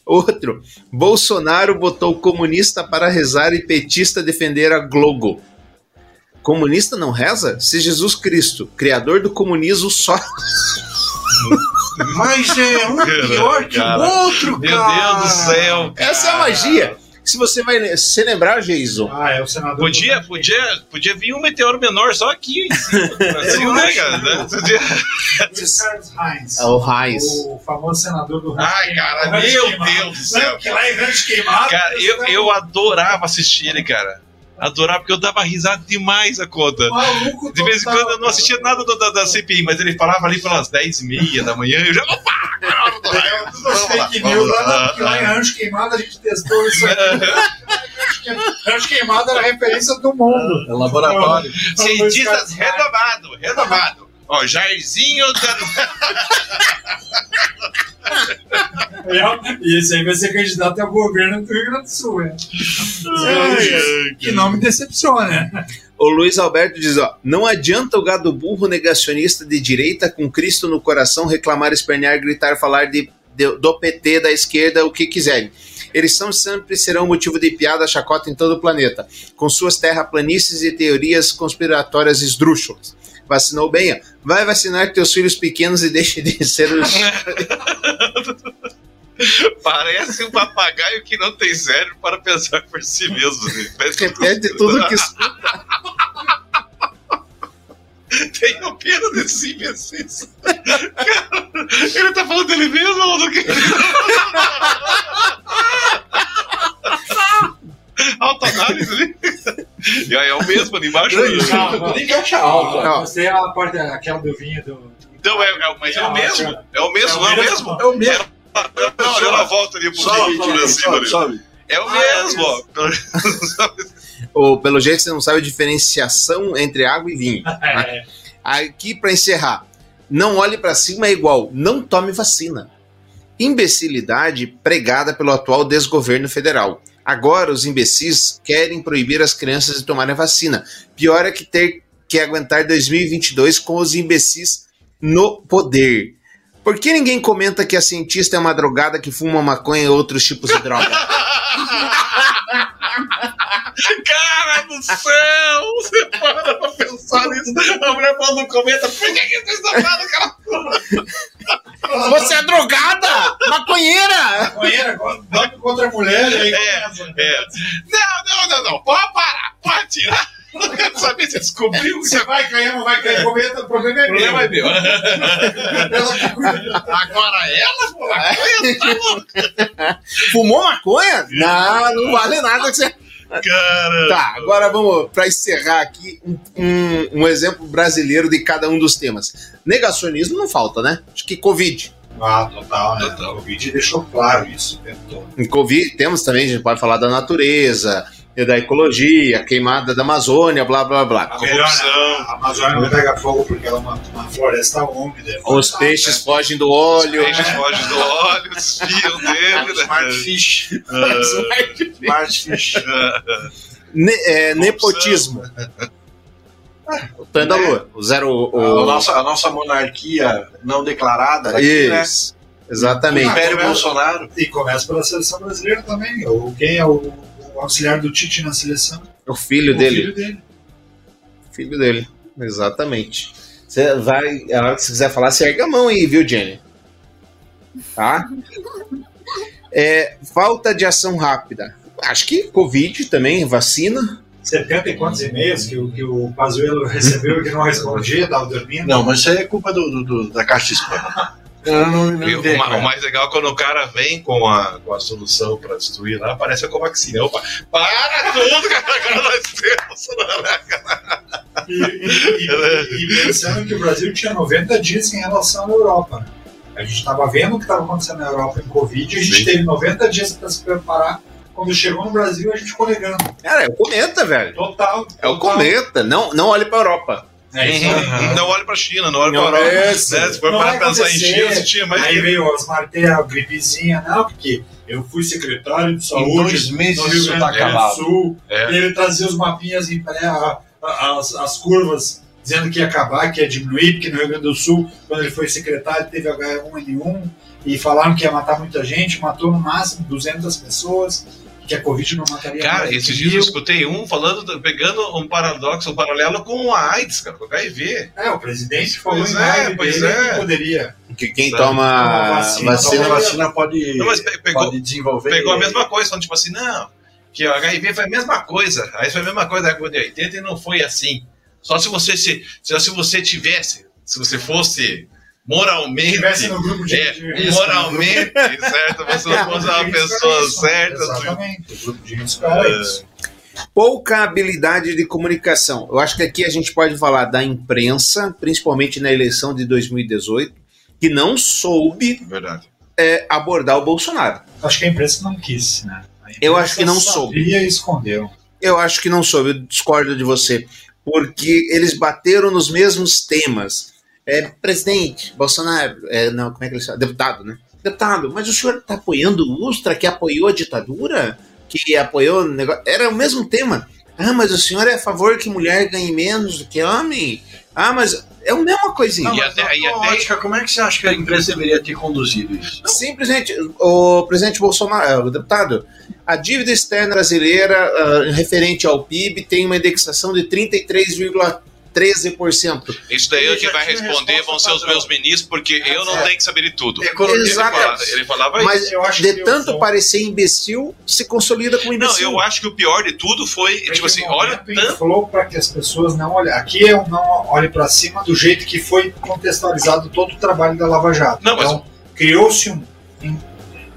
Outro. Bolsonaro botou comunista para rezar e petista defender a Globo. Comunista não reza? Se Jesus Cristo, criador do comunismo, só. Mas é um pior que Cara, o outro, Meu cara. Deus do céu. Essa é a magia. Se você vai se lembrar, Jason, Ah, é o senador. Podia, podia, podia vir um meteoro menor só aqui em cima do Brasil, né, cara? Podia- Heinz. é o Reis. O famoso senador do Rancho Ai, cara, meu Queimado. Deus do céu, que lá em Rancho Queimado. Cara, eu, eu adorava assistir ele, cara. Adorava, porque eu dava risada demais a conta. Maluco De vez em quando eu não assistia nada do- da, da CPI, mas ele falava ali pelas 10h30 da manhã eu já. Opa! É, lá, tudo vamos lá, fake news lá. lá, na- que lá em Rancho Queimado a gente testou isso aqui. Rancho Queimado- Rancho Queimado era a referência do mundo. É laboratório. Cientistas renovado, renovado. Ó, Jairzinho dando. E esse aí vai ser candidato ao governo do Rio Grande do Sul, é. Que não me decepciona. O Luiz Alberto diz: ó, não adianta o gado burro negacionista de direita com Cristo no coração reclamar, espernear, gritar, falar de, de- do PT, da esquerda, o que quiserem. Eles são sempre serão motivo de piada, chacota em todo o planeta, com suas terraplanistas e teorias conspiratórias esdrúxulas. Vacinou bem, ó. Vai vacinar teus filhos pequenos e deixe de ser os. Parece um papagaio que não tem cérebro para pensar por si mesmo. né? Repete tudo que Tenho pena desse imbecis. Cara, ele tá falando dele mesmo ou do que? Salles ali. E aí é o mesmo ali embaixo. Não, nem caixa alta. Não. Você é a parte, aquela do vinho do. Então, é, é- mas é o mesmo. É o mesmo, é o mesmo. É o mesmo. Não, olha na volta ali pro Sobe, sobe, cima ali. sobe. É o mesmo, ó. Ou, pelo jeito, você não sabe a diferenciação entre água e vinho. É. Aqui, para encerrar, não olhe para cima é igual, não tome vacina. Imbecilidade pregada pelo atual desgoverno federal. Agora, os imbecis querem proibir as crianças de tomarem a vacina. Pior é que ter que aguentar 2022 com os imbecis no poder. Por que ninguém comenta que a cientista é uma drogada que fuma maconha e outros tipos de droga? Cara do céu! Você para pra pensar nisso. A mulher falando no comenta, por que, que você está falando, cara? Você é drogada! Maconheira! Maconheira, dando contra a mulher, aí É, é. Não, não, não, não. Pode parar, pode tirar. Não quero saber se descobriu. Você vai cair, não vai cair, comenta, o problema é O problema é meu. meu. Ela que cuida. Agora ela, pô, maconha, tá louco. Fumou maconha? Não, não vale nada que você. Cara. Tá, agora vamos para encerrar aqui um, um- um exemplo brasileiro de cada um dos temas. Negacionismo não falta, né? Acho que Covid. Ah, total, né? Total. O Covid deixou claro isso o tempo todo. Em Covid temos também, a gente pode falar da natureza, da ecologia, queimada da Amazônia, blá blá blá. A melhor, né? A Amazônia não pega fogo porque ela é uma, uma floresta úmida. Os peixes fogem do óleo. Peixes fogem do óleo, desfiam dele, né? Smart Fish. Smart Fish. Ne- é, nepotismo. O Tonho da Lua. O zero. A O, nossa, a nossa monarquia não declarada aqui, né? Isso. Exatamente. Império Começa- Bolsonaro. E começa pela seleção brasileira também. O, quem é o, o auxiliar do Tite na seleção? O filho o dele. filho dele. Filho dele. Exatamente. Você vai. A hora que você quiser falar, você erga a mão aí, viu, Jenny? Tá? É, falta de ação rápida. Acho que Covid também, vacina. 70 e quantos e-mails que, o- que o Pazuello recebeu e que não respondia, estava dormindo. Não, mas isso aí é culpa do, do- do- da caixa de spam. Não, não E o, né? o mais legal é quando o cara vem com a, com a solução pra destruir lá, aparece a Covaxin. Opa, para tudo, cara, agora nós temos. E, e- e- e pensando que o Brasil tinha 90 dias em relação à Europa. né? A gente estava vendo o que estava acontecendo na Europa em Covid e a gente Sim. teve 90 dias para se preparar. Quando chegou no Brasil, a gente ficou negando. Cara, é o cometa, velho. Total. É o total. cometa. Não, não olhe pra Europa. É. Uhum. Não olhe pra China, não olhe pra Não, Europa. Né? isso. Se for para pensar em. China, você tinha mais. Aí veio as martelas, gripezinha, não, porque eu fui secretário de saúde dois meses no Rio Grande tá do acabado. Sul. É. E ele trazia os mapinhas em pré, a- a- as, as curvas, dizendo que ia acabar, que ia diminuir, porque no Rio Grande do Sul, quando ele foi secretário, teve H1N1 e falaram que ia matar muita gente, matou no máximo 200 pessoas, que a Covid não mataria Cara, esses dias eu escutei um falando, pegando um paradoxo, um paralelo com a AIDS, cara, com o HIV. É, o presidente falou Pois em é, pois dele é. que poderia. Que quem Sabe? toma Toma vacina, vacina, Então, a vacina pode, Não, pegou, pode desenvolver. pegou a mesma coisa, falando tipo assim, não, que o HIV foi a mesma coisa, aí foi a mesma coisa da época de 80 e não foi assim. Só se você se, só se você tivesse, se você fosse moralmente, Tivesse no grupo de, é, de risco, moralmente, certo? Você não fosse uma pessoa era isso, certa, Exatamente, o grupo de risco isso. pouca habilidade de comunicação. Eu acho que aqui a gente pode falar da imprensa, principalmente na eleição de 2018, que não soube verdade. é, abordar o Bolsonaro. Acho que a imprensa não quis, né? Eu acho que não soube. e escondeu. Eu acho que não soube, eu discordo de você, porque eles bateram nos mesmos temas. É, presidente, Bolsonaro, é, não, como é que ele chama? Deputado, né? Deputado, mas o senhor está apoiando o Ustra, que apoiou a ditadura? Que apoiou o negócio. Era o mesmo tema. Ah, mas o senhor é a favor que mulher ganhe menos do que homem? Ah, mas é a mesma coisinha. Não, E até- na e até- ótica, como é que você acha que a imprensa deveria ter conduzido isso? Simplesmente, o presidente Bolsonaro, o deputado, a dívida externa brasileira ah, referente ao PIB tem uma indexação de 33,13%. Isso daí Ele o que vai responder vão ser os meus ministros, porque eu não É. tenho que saber de tudo. Economia Ele, Exato. fala- ele falava isso. Mas eu acho de tanto eu- parecer imbecil, se consolida como Não, imbecil. eu acho que o pior de tudo foi, tipo assim, olha tanto. falou para que as pessoas não olhem. Aqui é um não olhe para cima do jeito que foi contextualizado todo o trabalho da Lava Jato. Não, mas- então, criou-se um, um-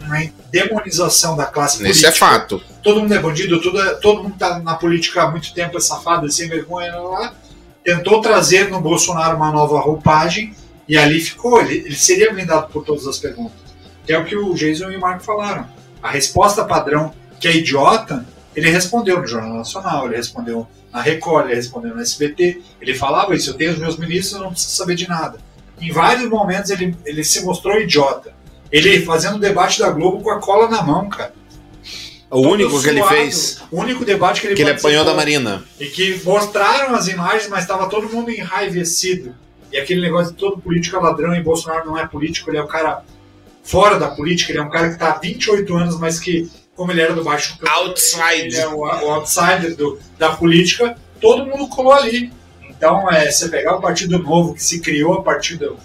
uma demonização da classe Esse política. é fato. Todo mundo é bandido, todo, é- todo mundo tá na política há muito tempo, é safado, é sem vergonha, lá, lá, lá. Tentou trazer no Bolsonaro uma nova roupagem e ali ficou. Ele, ele seria blindado por todas as perguntas. Que é o que o Jason e o Marco falaram. A resposta padrão, que é idiota, ele respondeu no Jornal Nacional, ele respondeu na Record, ele respondeu no SBT. Ele falava isso: eu tenho os meus ministros, eu não preciso saber de nada. Em vários momentos ele, ele se mostrou idiota. Ele fazendo o debate da Globo com a cola na mão, cara. O único que ele suado. fez. O único debate que ele Que ele apanhou da Marina. E que mostraram as imagens, mas estava todo mundo enraivecido. E aquele negócio de todo político é ladrão e Bolsonaro não é político, ele é o cara fora da política, ele é um cara que está há 28 anos, mas que, como ele era do baixo clã, ele é o, o outsider do- da política, todo mundo colou ali. Então, é, você pegar o Partido Novo, que se criou a partir do-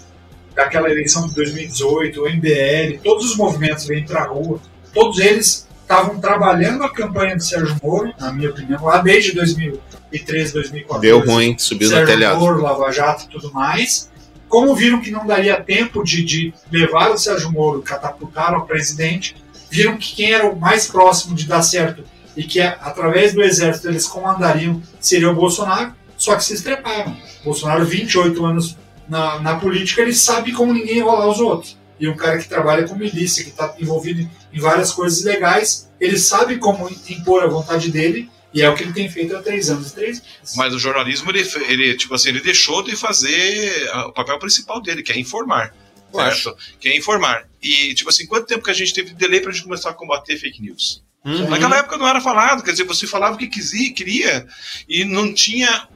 daquela eleição de 2018, o MBL, todos os movimentos vêm para a rua, todos eles estavam trabalhando a campanha do Sérgio Moro, na minha opinião, lá desde 2013, 2014. Deu ruim, subiu no Sérgio telhado. Moro, Lava Jato e tudo mais. Como viram que não daria tempo de, de levar o Sérgio Moro, catapultaram ao presidente, viram que quem era o mais próximo de dar certo e que através do exército eles comandariam seria o Bolsonaro, só que se estreparam. Bolsonaro, 28 anos na, na política, ele sabe como ninguém enrolar os outros. E um cara que trabalha com milícia, que está envolvido em várias coisas legais, ele sabe como impor a vontade dele, e é o que ele tem feito há três anos e três meses. Mas o jornalismo, ele, ele, tipo assim, ele deixou de fazer o papel principal dele, que é informar. Certo? Que é informar. E, tipo assim, quanto tempo que a gente teve de delay pra gente começar a combater fake news? Uhum. Naquela época não era falado, quer dizer, você falava o que quisia, queria, e não tinha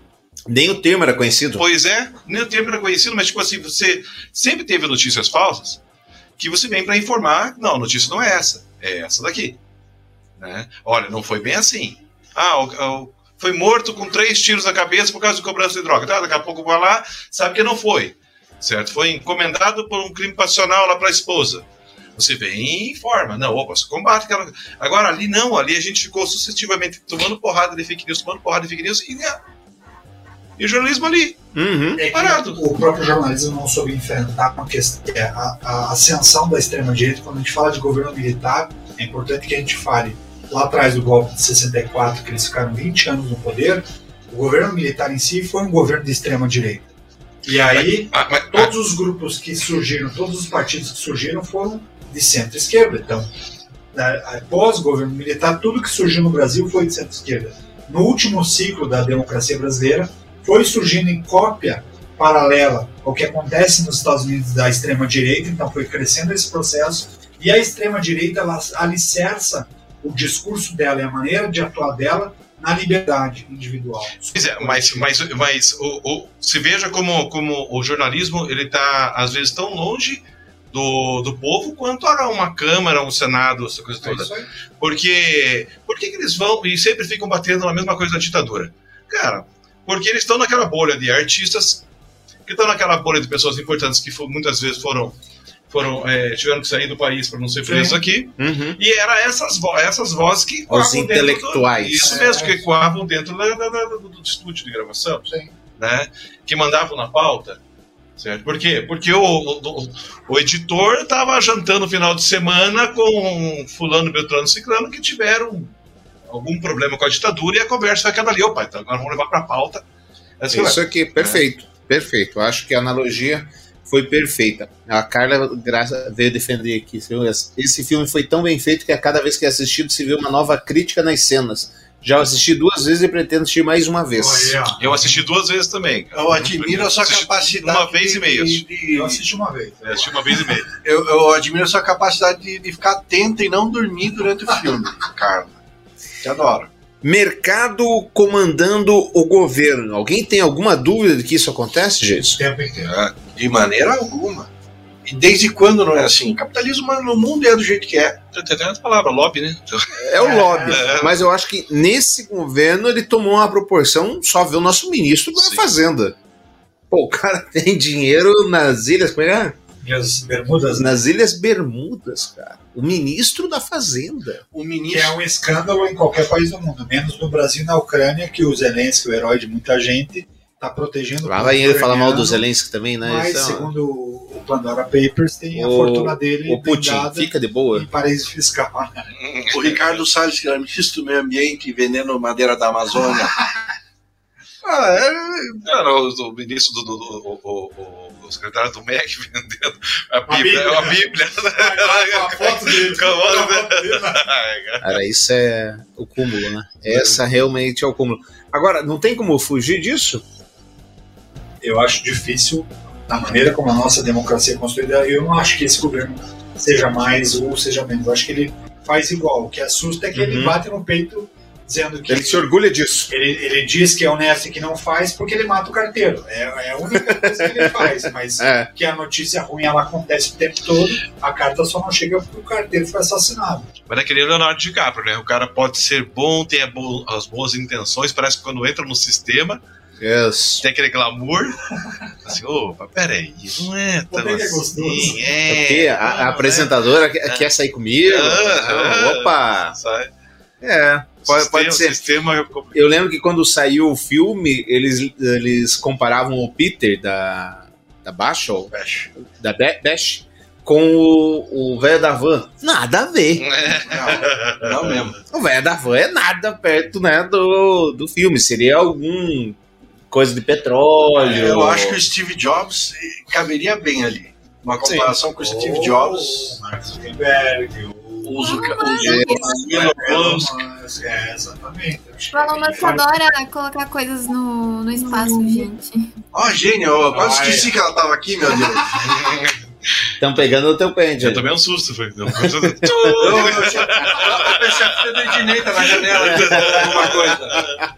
Nem o termo era conhecido. Pois é, nem o termo era conhecido, mas tipo assim, você sempre teve notícias falsas que você vem para informar, não, a notícia não é essa, é essa daqui. Né? Olha, não foi bem assim. Ah, o- o- foi morto com três tiros na cabeça por causa de cobrança de droga. Tá, daqui a pouco vai lá, sabe que não foi. Certo? Foi encomendado por um crime passional lá para a esposa. Você vem e informa. Não, opa, você combate aquela. Agora ali não, ali a gente ficou sucessivamente tomando porrada de fake news, tomando porrada de fake news e, e o jornalismo ali. É que o próprio jornalismo não soube enfrentar uma questão, que é a, a ascensão da extrema-direita. Quando a gente fala de governo militar, é importante que a gente fale lá atrás do golpe de 64, que eles ficaram 20 anos no poder. O governo militar em si foi um governo de extrema-direita. E aí, todos os grupos que surgiram, todos os partidos que surgiram foram de centro-esquerda. Então, após o governo militar, tudo que surgiu no Brasil foi de centro-esquerda. No último ciclo da democracia brasileira, foi surgindo em cópia paralela ao que acontece nos Estados Unidos da extrema-direita, então foi crescendo esse processo, e a extrema-direita ela alicerça o discurso dela e a maneira de atuar dela na liberdade individual. Pois é, mas, mas, mas o, o- se veja como, como o jornalismo ele está às vezes tão longe do, do povo quanto a uma Câmara, um Senado, essa coisa toda. isso aí. Porque por que eles vão e sempre ficam batendo na mesma coisa da ditadura? Cara, porque eles estão naquela bolha de artistas, que estão naquela bolha de pessoas importantes que fo- muitas vezes foram, foram é, tiveram que sair do país para não ser presos Sim. aqui. Uhum. E era essas, vo essas vozes que Os dentro do- intelectuais. isso mesmo, que ecoavam dentro da- da- da- do, do estúdio de gravação. Né? Que mandavam na pauta. Certo? Por quê? Porque o, o, o editor estava jantando no final de semana com fulano, beltrano, ciclano que tiveram algum problema com a ditadura e a conversa foi aquela ali. Opa, então agora vamos levar para a pauta. essa Isso aqui, perfeito, perfeito. Eu Acho que a analogia foi perfeita. A Carla Graça veio defender aqui. Esse filme foi tão bem feito que a cada vez que é assistido se vê uma nova crítica nas cenas. Já assisti duas vezes e pretendo assistir mais uma vez. Eu assisti duas vezes também. Eu admiro a sua capacidade. Uma vez e meia. de- de- Eu assisti uma vez. É, assisti uma vez e meia. Eu, eu admiro a sua capacidade de, de ficar atento e não dormir durante o filme, Carla. Te adoro. Mercado comandando o governo. Alguém tem alguma dúvida de que isso acontece, gente? tempo inteiro. Ah, De maneira alguma. E desde quando não é assim? O capitalismo no mundo é do jeito que é. Tem até a palavra lobby, né? É o lobby. É. Mas eu acho que nesse governo ele tomou uma proporção só ver o nosso ministro da Fazenda. Pô, o cara tem dinheiro nas ilhas. Como é? que é? As Bermudas. Nas Ilhas Bermudas, cara. O ministro da Fazenda. O Que é um escândalo em qualquer país do mundo, menos no Brasil e na Ucrânia, que o Zelensky, o herói de muita gente, está protegendo. Lá o vai ele falar mal do Zelensky também, né? Mas, uma- segundo o Pandora Papers tem a O- fortuna dele o Putin, fica de boa. em paraíso fiscal. O Ricardo Salles, que é ministro do Meio Ambiente veneno madeira da Amazônia. Ah, é, não, o, o ministro do, do, do- o, secretário do MEC vendendo a Bíblia. Bíblia. A Bíblia. a foto dele. Com a foto dele. Cara, isso é o cúmulo, né? Essa realmente é o cúmulo. Agora, não tem como fugir disso? Eu acho difícil, da maneira como a nossa democracia é construída, eu não acho que esse governo seja mais ou seja menos. Eu acho que ele faz igual. O que assusta é que ele Uhum. bate no peito dizendo que Ele se orgulha disso. ele, ele diz que é honesto e que não faz porque ele mata o carteiro. É, é a única coisa que ele faz. Mas É. que a notícia ruim ela acontece o tempo todo, a carta só não chega porque o carteiro foi assassinado. Mas é que nem o Leonardo DiCaprio, né? O cara pode ser bom, tem bo- as boas intenções, parece que quando entra no sistema, Yes. tem aquele glamour. Assim, opa, peraí, não é tão é é assim. gostoso? É, Porque a, a não, apresentadora quer, quer sair comigo? Ah, Ah, Opa! Sabe? É, pode, Sistema- pode ser. Sistema Eu lembro que quando saiu o filme, eles, eles comparavam o Peter da, da Bashel, da Be- Bash, com o o velho da van. Nada a ver. Não, não mesmo. O velho da van é nada perto né, do, do filme. Seria algum coisa de petróleo. Eu acho que o Steve Jobs caberia bem ali. Uma comparação com o Steve Jobs, O Mark Zuckerberg, o o Zucker- o Elon Elon Musk. Musk, É, exatamente. Elon que adora colocar coisas no, no espaço, gente. Ó, gênio, eu quase Ah, esqueci que ela tava aqui, meu Deus. Estão pegando o teu pente. Eu tomei um susto, foi. Eu, eu, eu, eu pensei a filha do Ednei tá na janela aqui, alguma coisa.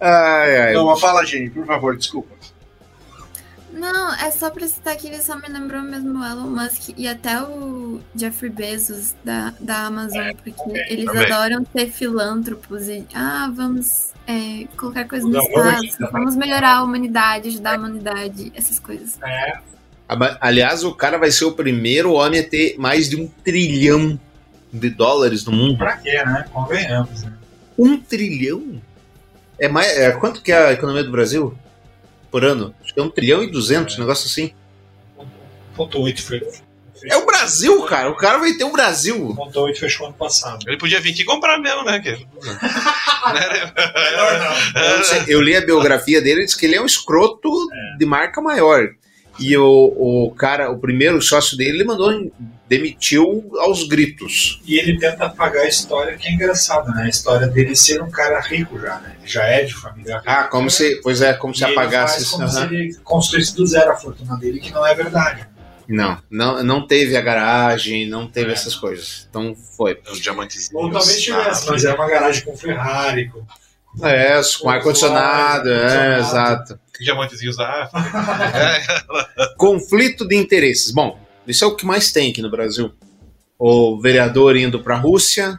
Ai, ai. Não, mas fala, Gênio, por favor, desculpa. Não, é só pra citar que ele só me lembrou mesmo o Elon Musk e até o Jeffrey Bezos da, da Amazon, porque eles também. adoram ser filântropos e, ah, vamos é, colocar coisas no espaço, vamos melhorar a humanidade, ajudar a humanidade, essas coisas. É, Aliás, o cara vai ser o primeiro homem a ter mais de um trilhão de dólares no mundo. pra quê, né? Convenhamos, né? Um trilhão? É mais, é, quanto que é a economia do Brasil por ano? Acho que é um trilhão e duzentos, um negócio assim. Ponto 8 foi. É o Brasil, cara. O cara vai ter o Brasil. Ponto 8 fechou ano passado. Ele podia vir aqui comprar mesmo, né? Não. Eu, sei, eu li a biografia dele e diz que ele é um escroto de marca maior. E o, o cara, o primeiro sócio dele, ele mandou demitiu aos gritos. E ele tenta apagar a história que é engraçada, né? A história dele ser um cara rico já, né? Ele já é de família rica. Ah, como se, pois é, como se ele apagasse faz isso. como se ele construísse do zero a fortuna dele, que não é verdade. Não, não, não teve a garagem, não teve É. essas coisas. Então foi. Os diamantezinhos. Ou talvez tivesse, mas é uma garagem com Ferrari, com É, com ar-condicionado, é, exato. Diamantezinhos da África. Conflito de interesses. Bom, isso é o que mais tem aqui no Brasil. O vereador indo para a Rússia.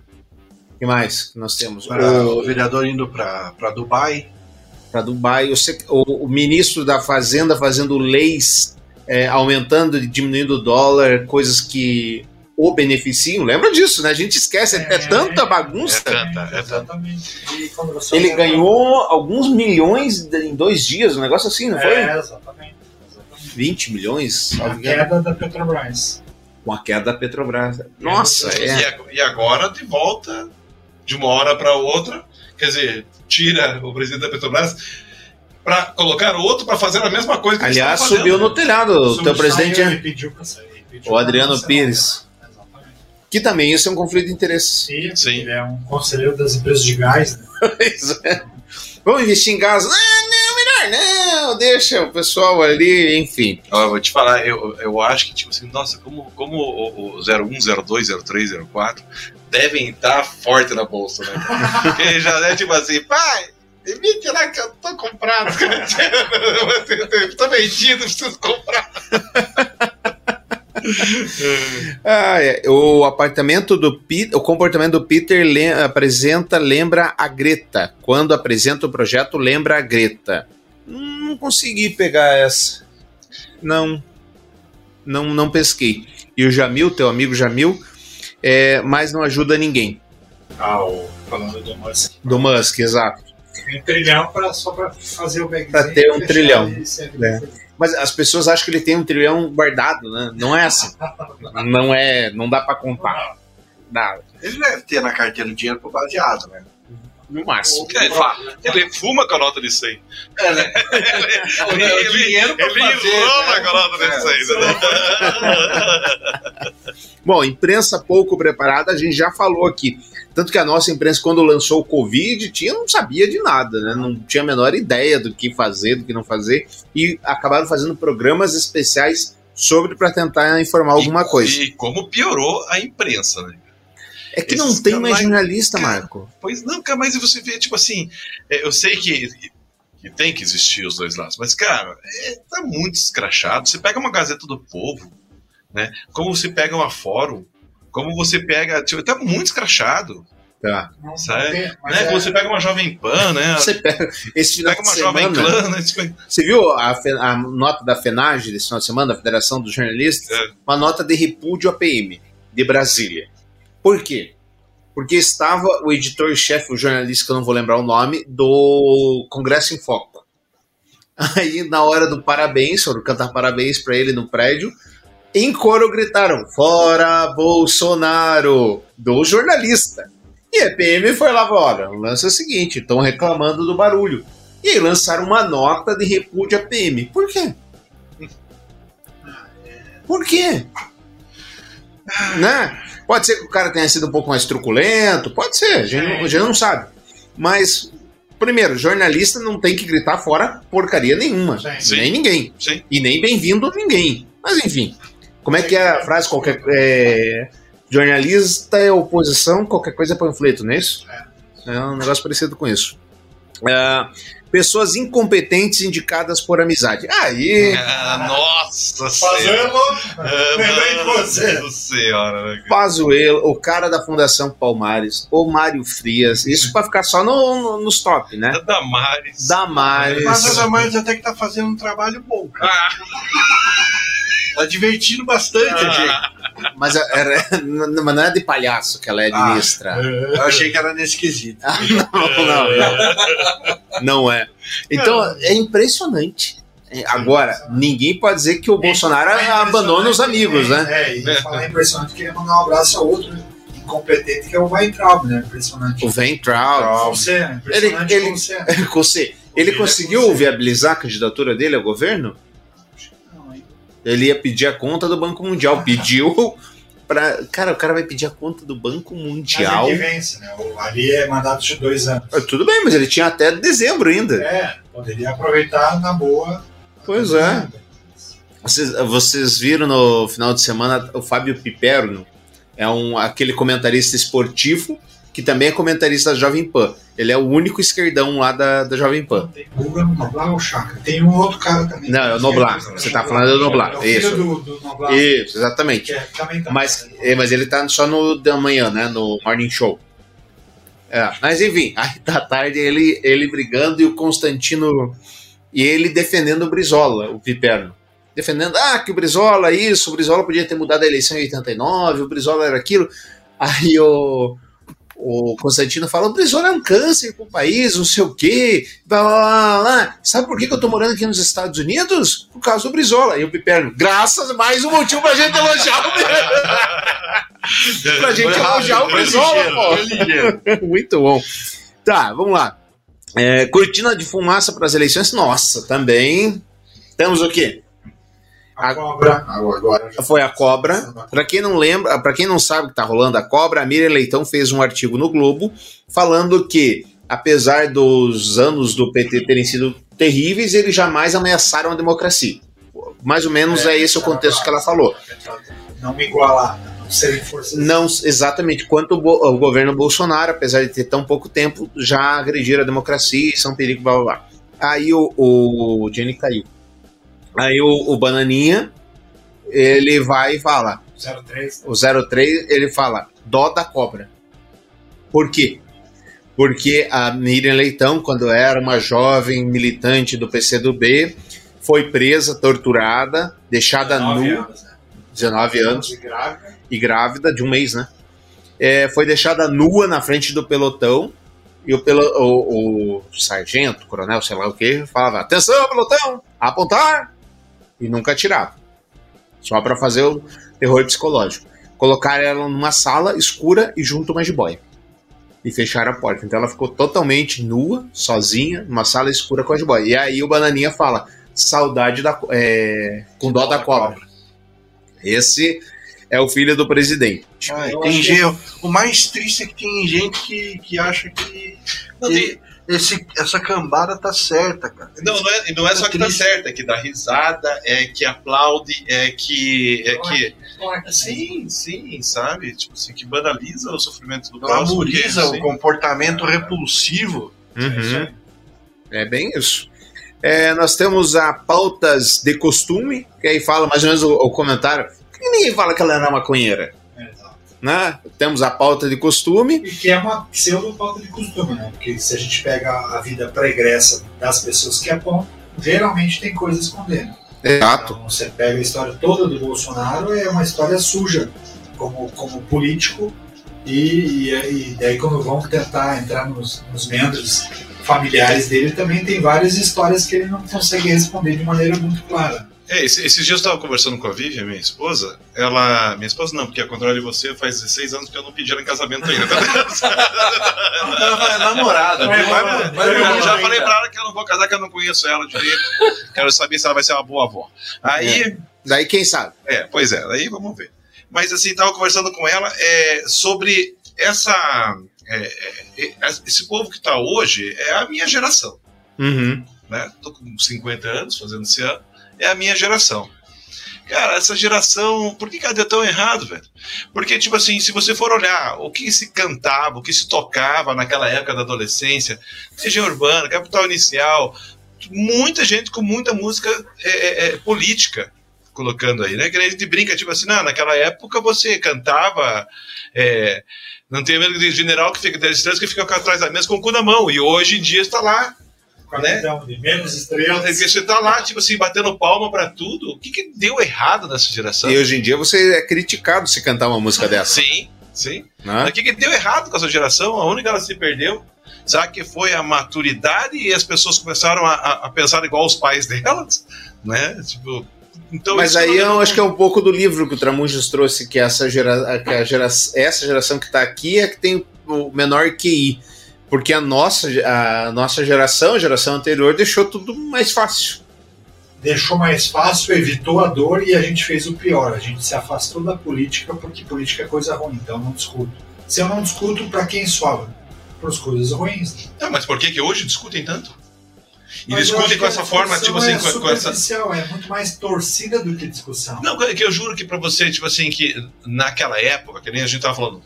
O que mais nós temos? Pra- o O, vereador indo pra Dubai. para Dubai. O, o- o ministro da Fazenda fazendo leis é, aumentando e diminuindo o dólar, coisas que o beneficiam. Lembra disso, né? A gente esquece. É, é tanta bagunça. É tanta, é tanta. Exatamente. Ele ganhou alguns milhões em dois dias, um negócio assim, não foi? É, exatamente. Exatamente. 20 milhões, A salvo engano, queda da Petrobras. com a queda da Petrobras. Nossa, E, é. e agora, de volta, de uma hora para outra, quer dizer, tira o presidente da Petrobras para colocar outro para fazer a mesma coisa que Aliás, subiu fazendo. no telhado o teu presidente, saiu é? e pediu pra sair, pediu o Adriano. Pires. Exatamente. Que também isso é um conflito de interesses. Sim, Sim. Ele é um conselheiro das empresas de gás, né? Pois é. Vamos investir em gás? Ah, deixa o pessoal ali, enfim. Eu vou te falar, eu, eu acho que, tipo assim, nossa, como, como o, o 01, 02, 03, 04 devem estar forte na bolsa, né? Porque já é tipo assim, pai, me tirar que eu tô comprado, tô vendido, preciso comprar. Ah, é. O apartamento do Peter, o comportamento do Peter lem- apresenta, lembra a Greta. Quando apresenta o projeto, lembra a Greta. Não consegui pegar essa. Não. Não, não pesquei. E o Jamil, teu amigo Jamil, é, mas não ajuda ninguém. Ah, o, falando do Musk. Do Musk, exato. Um trilhão pra, só pra fazer o backzinho. Pra ter um trilhão. e segue. É. Mas as pessoas acham que ele tem um trilhão guardado, né? Não é assim. Não é. Não dá pra contar. Dá. Ele deve ter na carteira o dinheiro pro baseado, né? No máximo. Ele, ele fuma com a nota de 100. É, né? Ele, O ele, ele fazer, enrola né? com a nota de É. 100. Né? Bom, imprensa pouco preparada, a gente já falou aqui. Tanto que a nossa imprensa, quando lançou o Covid, tinha, não sabia de nada, né? Não tinha a menor ideia do que fazer, do que não fazer. E acabaram fazendo programas especiais sobre para tentar informar alguma coisa. E como piorou a imprensa, né? É que não tem mais jornalista, Marco. Pois não, cara, mas você vê, tipo assim, é, eu sei que, que tem que existir os dois lados, mas, cara, é, tá muito escrachado. Você pega uma Gazeta do Povo, né? Como você pega uma Fórum, como você pega. Tipo, tá muito escrachado. Tá. Sabe? tem, mas né? é- Você pega uma Jovem Pan, né? Você pega esse final pega de uma Jovem semana. Clã, né? Tipo, Você viu a, a nota da FENAGE desse final de semana, da Federação dos Jornalistas? É. Uma nota de repúdio à PM de Brasília. Por quê? Porque estava o editor-chefe, o jornalista que eu não vou lembrar o nome, do Congresso em Foco. Aí, na hora do parabéns, foram cantar parabéns para ele no prédio, em coro gritaram: Fora Bolsonaro! Do jornalista. E a PM foi lá, olha, o lance é o seguinte, estão reclamando do barulho. E aí lançaram uma nota de repúdio à PM. Por quê? Por quê? Né? Pode ser que o cara tenha sido um pouco mais truculento, pode ser, a gente, não- a gente não sabe. Mas, primeiro, jornalista não tem que gritar fora porcaria nenhuma. Sim. Nem ninguém. Sim. E nem bem-vindo ninguém. Mas enfim, como é que é a frase? Qualquer, é, jornalista é oposição, qualquer coisa é panfleto, não é isso? É um negócio parecido com isso. É, pessoas incompetentes indicadas por amizade. Aí, Ah, nossa Fazendo. senhora. Lembrei de você. Senhora, né? Pazuello, o cara da Fundação Palmares, o Mário Frias, isso pra ficar só no, no- nos top, né? A Damares. Damares. Mas a Damares até que tá fazendo um trabalho bom, cara. Ah, Tá divertindo bastante a gente. ah, Mas, era, mas não é de palhaço que ela administra. Eu achei que era nesse quesito. não, não, não. Não é. Então, é impressionante. É, Agora, ninguém pode dizer que o Bolsonaro abandona os amigos, né? É, e falar impressionante, queria mandar um abraço a outro incompetente, que é o Weintraub, né? Impressionante. O Ventral. Você? Impressionante Ele- você é. Você, ele conseguiu viabilizar a candidatura dele ao governo? Ele ia pedir a conta do Banco Mundial. Pediu pra. Cara, o cara vai pedir a conta do Banco Mas Mundial. ele vence, né? O- Ali é mandato de dois anos. Ah, Tudo bem, mas ele tinha até dezembro ainda. É, poderia aproveitar na boa. Pois é. Vocês, vocês viram no final de semana o Fábio Piperno? É um, aquele comentarista esportivo que também é comentarista da Jovem Pan. Ele é o único esquerdão lá da, da Jovem Pan. Tem Guga no Noblar ou Chakra? Tem um outro cara também. Não, é o Noblar. Você tá falando do Noblar. É o filho Isso. do, do Noblar. Isso, exatamente. É, tá. Mas, é, mas ele tá só no da manhã, né? No Morning Show. É, mas enfim, aí da tarde ele, ele brigando e o Constantino. E ele defendendo o Brizola, o Piperno. Defendendo, ah, que o Brizola isso, o Brizola podia ter mudado a eleição em 89, o Brizola era aquilo. Aí o, o Constantino fala: o Brizola é um câncer pro país, não sei o quê. Blá, blá, blá, blá. Sabe por que, que eu tô morando aqui nos Estados Unidos? Por causa do Brizola. E o Piperno, graças, mais um motivo pra gente elogiar o pra gente elogiar o Brizola, pô. Muito bom. Tá, vamos lá. É, cortina de fumaça para as eleições. Nossa, também. Temos o quê? A cobra. Agora Foi a cobra. Para quem não lembra, para quem não sabe que tá rolando a cobra, a Miriam Leitão fez um artigo no Globo falando que, apesar dos anos do PT terem sido terríveis, eles jamais ameaçaram a democracia. Mais ou menos é, esse o contexto que ela falou. Não me igualar, não serem forças. Não, exatamente. Quanto o, o governo Bolsonaro, apesar de ter tão pouco tempo, já agrediram a democracia e são perigo, blá blá blá. Aí o, o Jenny caiu. Aí o, o Bananinha, ele vai e fala, 03. o 03, ele fala, dó da cobra. Por quê? Porque a Miriam Leitão, quando era uma jovem militante do PCdoB, foi presa, torturada, deixada 19 nua, anos, né? 19 anos, De grávida. e grávida de um mês, né? É, foi deixada nua na frente do pelotão e o, pelo, o, o sargento, coronel, sei lá o que, falava: Atenção, pelotão, apontar! E nunca tirava. Só pra fazer o terror psicológico. Colocaram ela numa sala escura e junto uma jiboia. E fecharam a porta. Então ela ficou totalmente nua, sozinha, numa sala escura com a jiboia. E aí o Bananinha fala: saudade da. é, com dó da cobra. Esse é o filho do presidente. Ai, Eu tem gente, o mais triste é que tem gente que, que acha que, Não, que esse, essa cambada tá certa, cara. Não, não é, não é só que tá certo, é que dá risada, é que aplaude, é que. É que sim, sim, sabe? Tipo assim, que banaliza o sofrimento do próximo. Glamoriza o assim, comportamento repulsivo. Uhum. É bem isso. É, nós temos a pautas de costume, que aí fala mais ou menos o, o comentário. Por que ninguém fala que ela era maconheira? Né? Temos a pauta de costume. E que é uma pseudo falta de costume, né? Porque se a gente pega a vida pregressa das pessoas que apontam, geralmente tem coisa escondendo. Exato. Então, você pega a história toda do Bolsonaro, é uma história suja como, como político, e, e, e daí quando vão tentar entrar nos, nos meandros familiares dele, também tem várias histórias que ele não consegue responder de maneira muito clara. É, esse- esses dias eu estava conversando com a Vivian, minha esposa. Ela. Minha esposa não, porque ao contrário de você, faz 16 anos que eu não pedi ela em casamento ainda. Não, é namorada. Vai, vai- vai- vai- eu vai- já falei pra ela que eu não vou casar, que eu não conheço ela direito. Quero saber se ela vai ser uma boa avó. Aí. Daí quem sabe? É, pois é, daí vamos ver. Mas assim, tava conversando com ela é, sobre essa. é, é, é, esse povo que tá hoje é a minha geração. Uhum. Né? Tô com 50 anos fazendo esse ano. É a minha geração. Cara, essa geração, por que, ela deu tão errado, velho? Porque, tipo assim, se você for olhar o que se cantava, o que se tocava naquela época da adolescência, seja urbana, capital inicial, muita gente com muita música é, é, é, política colocando aí, né? Que a gente brinca, tipo assim, não, naquela época você cantava. é, não tem medo de general que fica 10 estrelas que fica atrás da mesa com o cu na mão. E hoje em dia está lá. Né? De menos estrelas. Você tá lá, tipo assim, batendo palma pra tudo. O que, que deu errado nessa geração? E hoje em dia você é criticado se cantar uma música dessa. Sim, sim. Né? O que, que deu errado com essa geração? A única que ela se perdeu. Será que foi a maturidade e as pessoas começaram a, a- a pensar igual os pais delas? Né? Tipo, então Mas aí não- eu acho que é um pouco do livro que o Tramujas trouxe, que essa, gera, que a gera, essa geração que está aqui é que tem o menor QI. Porque a nossa, a nossa geração, a geração anterior, deixou tudo mais fácil. Deixou mais fácil, evitou a dor e a gente fez o pior. A gente se afastou da política porque política é coisa ruim, então eu não discuto. Se eu não discuto, para quem sobe? Para as coisas ruins. Não, mas por que, que hoje discutem tanto? E Mas discutem com essa forma, tipo assim, é com, com essa. é muito mais torcida do que discussão. Não, é que eu juro que pra você, tipo assim, que naquela época, que nem a gente tava falando,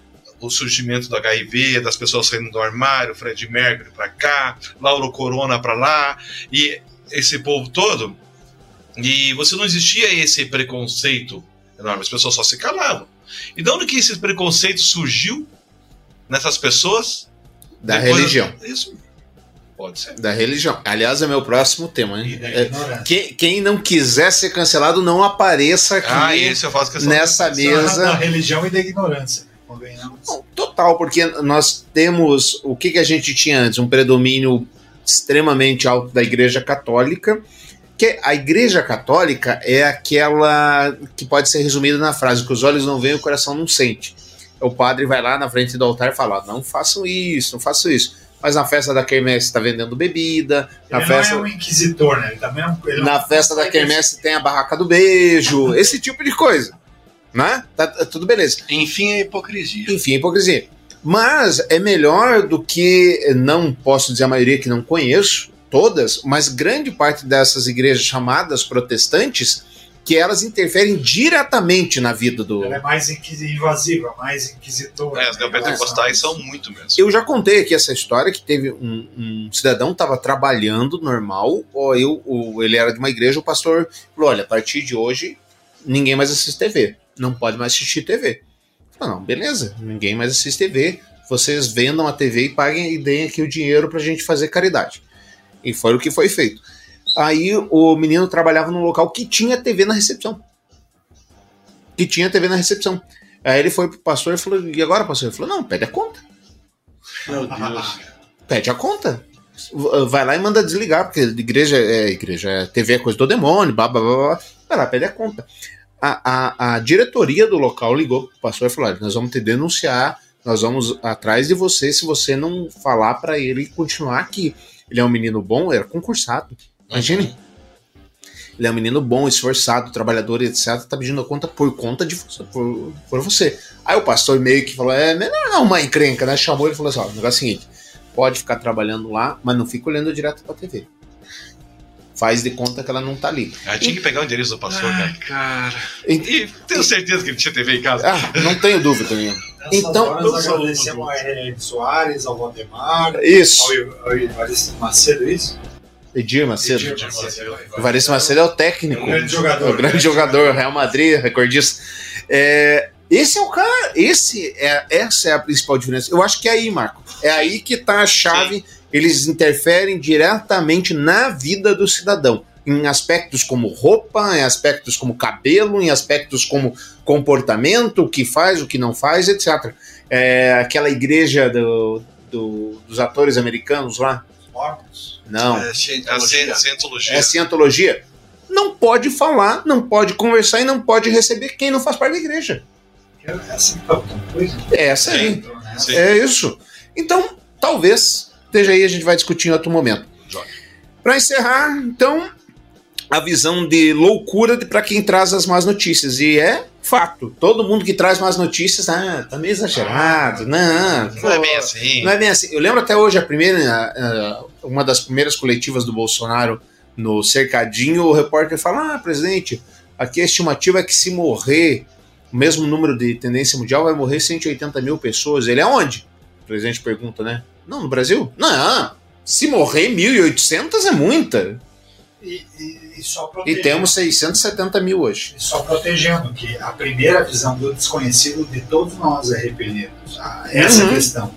o surgimento do HIV, das pessoas saindo do armário, Fred Mercury pra cá, Lauro Corona pra lá, e esse povo todo, e você não existia esse preconceito enorme, as pessoas só se calavam. E de onde que esse preconceito surgiu nessas pessoas? Da Depois- religião. Isso. Pode ser. Da religião. Aliás, é meu próximo tema, hein? É, quem, quem não quiser ser cancelado, não apareça aqui Ah, esse eu faço questão. nessa Da mesa. religião e da ignorância. Convenhamos. Total, porque nós temos o que, que a gente tinha antes? Um predomínio extremamente alto da Igreja Católica. Que a Igreja Católica é aquela que pode ser resumida na frase: que os olhos não veem, o coração não sente. O padre vai lá na frente do altar e fala: "Ó, não façam isso, não façam isso. Mas na festa da quermesse está vendendo bebida, na Ele festa. não é um inquisitor, né? Ele também é um, ele Na não- festa da quermesse tem a barraca do beijo, esse tipo de coisa. Né? Tá, tá tudo beleza. Enfim, a hipocrisia. Enfim, a hipocrisia. Mas é melhor do que, não posso dizer a maioria que não conheço, todas, mas grande parte dessas igrejas chamadas protestantes, que elas interferem diretamente na vida do. Ela é mais invasiva, mais inquisitora. É, os neopentecostais são muito mesmo. Eu já contei aqui essa história que teve um, um cidadão estava trabalhando normal, ó, eu, o- ele era de uma igreja, o pastor falou: olha, a partir de hoje ninguém mais assiste TV, não pode mais assistir TV. Falei, não, beleza, ninguém mais assiste TV, vocês vendam a TV e paguem e deem aqui o dinheiro pra gente fazer caridade. E foi o que foi feito. Aí o menino trabalhava num local que tinha TV na recepção. Que tinha TV na recepção. Aí ele foi pro pastor e falou: e agora, pastor? Ele falou: não, pede a conta. Meu Deus. Pede a conta. Vai lá e manda desligar, porque igreja é igreja, é TV é coisa do demônio, blá blá blá blá. vai lá, pede a conta. A, a, a diretoria do local ligou pro pastor e falou: "Olha, nós vamos te denunciar, nós vamos atrás de você se você não falar para ele continuar aqui. Ele é um menino bom, era concursado. Imagine. Ele é um menino bom, esforçado, trabalhador, etc. Tá pedindo a conta por conta de você, por, por você. Aí o pastor meio que falou: é, não é uma encrenca, né? Chamou ele e falou assim: ó, o negócio é o seguinte: pode ficar trabalhando lá, mas não fica olhando direto pra TV. Faz de conta que ela não tá ali. Ah, tinha que pegar o endereço do pastor, Ai, cara. cara. E tenho certeza que ele tinha TV em casa. Ah, não tenho dúvida nenhuma. Então, horas agradecemos ao R.R. Soares, ao Valdemar, Isso. ao, ao Evaristo Macedo, isso? Edir Macedo. Edir Macedo. Evaristo Macedo é o técnico. É o grande jogador. É o grande jogador, Real Madrid, recordista. É, esse é o cara, esse é, essa é a principal diferença. Eu acho que é aí, Marco. É aí que tá a chave. Eles interferem diretamente na vida do cidadão. Em aspectos como roupa, em aspectos como cabelo, em aspectos como comportamento, o que faz, o que não faz, etc. É, aquela igreja do- do- dos atores americanos lá. Mormons. Não. É, A cientologia. ci- cientologia. É cientologia. Não pode falar, não pode conversar e não pode receber quem não faz parte da igreja. É assim coisa? É essa aí. É isso. Então, talvez esteja aí, a gente vai discutir em outro momento. Para encerrar, então, a visão de loucura para quem traz as más notícias. E é fato. Todo mundo que traz más notícias, ah, tá meio exagerado. Não, Não é pô, bem assim. Não é bem assim. Eu lembro até hoje a primeira, ah, uma das primeiras coletivas do Bolsonaro no cercadinho, o repórter fala: Ah, presidente, aqui a estimativa é que se morrer o mesmo número de tendência mundial, vai morrer 180 mil pessoas. Ele é onde? O presidente pergunta, né? Não, no Brasil? Não. Se morrer 1.800 é muita. E, e- e só E protegendo, temos 670 mil hoje. e só protegendo, que a primeira visão do desconhecido de todos nós é repelirmos. Ah, Essa é Uhum. questão.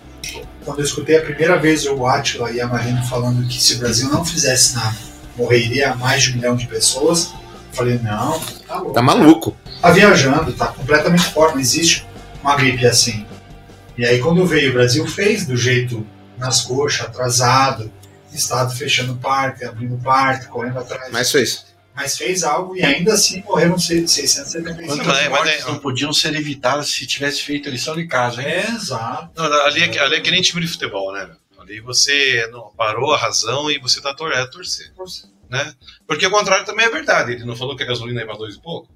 Quando eu escutei a primeira vez o Átila e a Marina falando que se o Brasil não fizesse nada, morreria mais de um milhão de pessoas, eu falei, não, tá louco. Tá maluco. tá viajando, tá completamente fora, não existe uma gripe assim. E aí quando veio o Brasil fez do jeito nas coxas, atrasado, Estado fechando parque, abrindo parque, correndo atrás. Mas fez. Mas fez algo e ainda assim morreram 675 Quantas Mas é- mortes é- não podiam ser evitadas se tivesse feito a lição de casa, hein? É, exato. Não, ali, é, ali é que nem time de futebol, né? Ali você não parou a razão e você tá tor é torcer. Né? Porque o contrário também é verdade. Ele não falou que a gasolina ia para dois e pouco.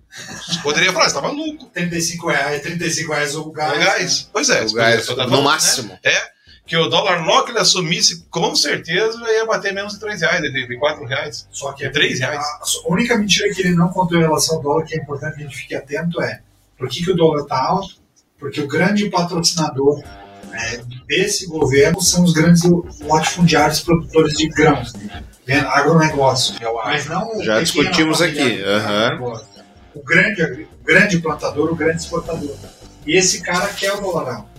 Poderia falar, você tá maluco. 35 reais, 35 reais o gás. O gás. Pois é, O gás, eu tava no falando, máximo. Né? É. Que o dólar logo que ele assumisse, com certeza ia bater menos de 3 reais, de, de 4 reais. Só que De três reais. A única mentira que ele não contou em relação ao dólar, que é importante que a gente fique atento, é por que, que o dólar está alto? Porque o grande patrocinador é, desse governo são os grandes latifundiários produtores de grãos, né? agronegócio. Mas não Já discutimos aqui, agronegócio. O grande, o grande plantador, o grande exportador. E esse cara quer o dólar alto.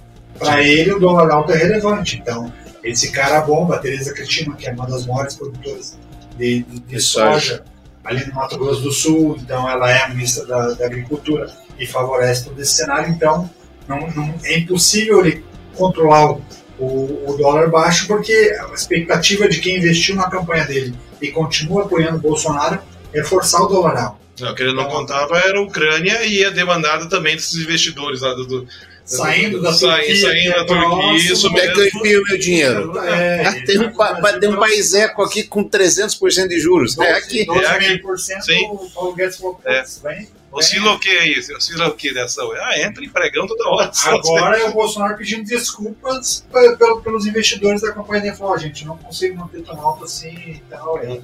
Para ele, o dólar alto é relevante. Então, esse cara bomba, a Tereza Cristina, que é uma das maiores produtoras de, de- de soja. ali no Mato Grosso do Sul, então ela é a ministra da, da Agricultura e favorece todo esse cenário. Então, não, não- é impossível ele controlar o, o, o dólar baixo, porque a expectativa de quem investiu na campanha dele e continua apoiando o Bolsonaro é forçar o dólar alto. Não, o que ele não contava era a Ucrânia e a demandada também desses investidores lá do. do- Saindo da Turquia, Saindo é da Turquia, isso Como é que eu mesmo. enfio meu dinheiro? É, Ah, tem, um, pa- tem um país eco aqui com 300% de juros. É aqui. 12,5% Sim. o Guedes falou, É. "Putz, vem, Oscila o que aí? Oscila o que dessa? Ah, entra em pregão toda hora. Agora é o Bolsonaro pedindo desculpas pe- pelo- pelos investidores da campanha dele. Falou, "Ó, gente, não consigo manter tão alto assim e tal. É,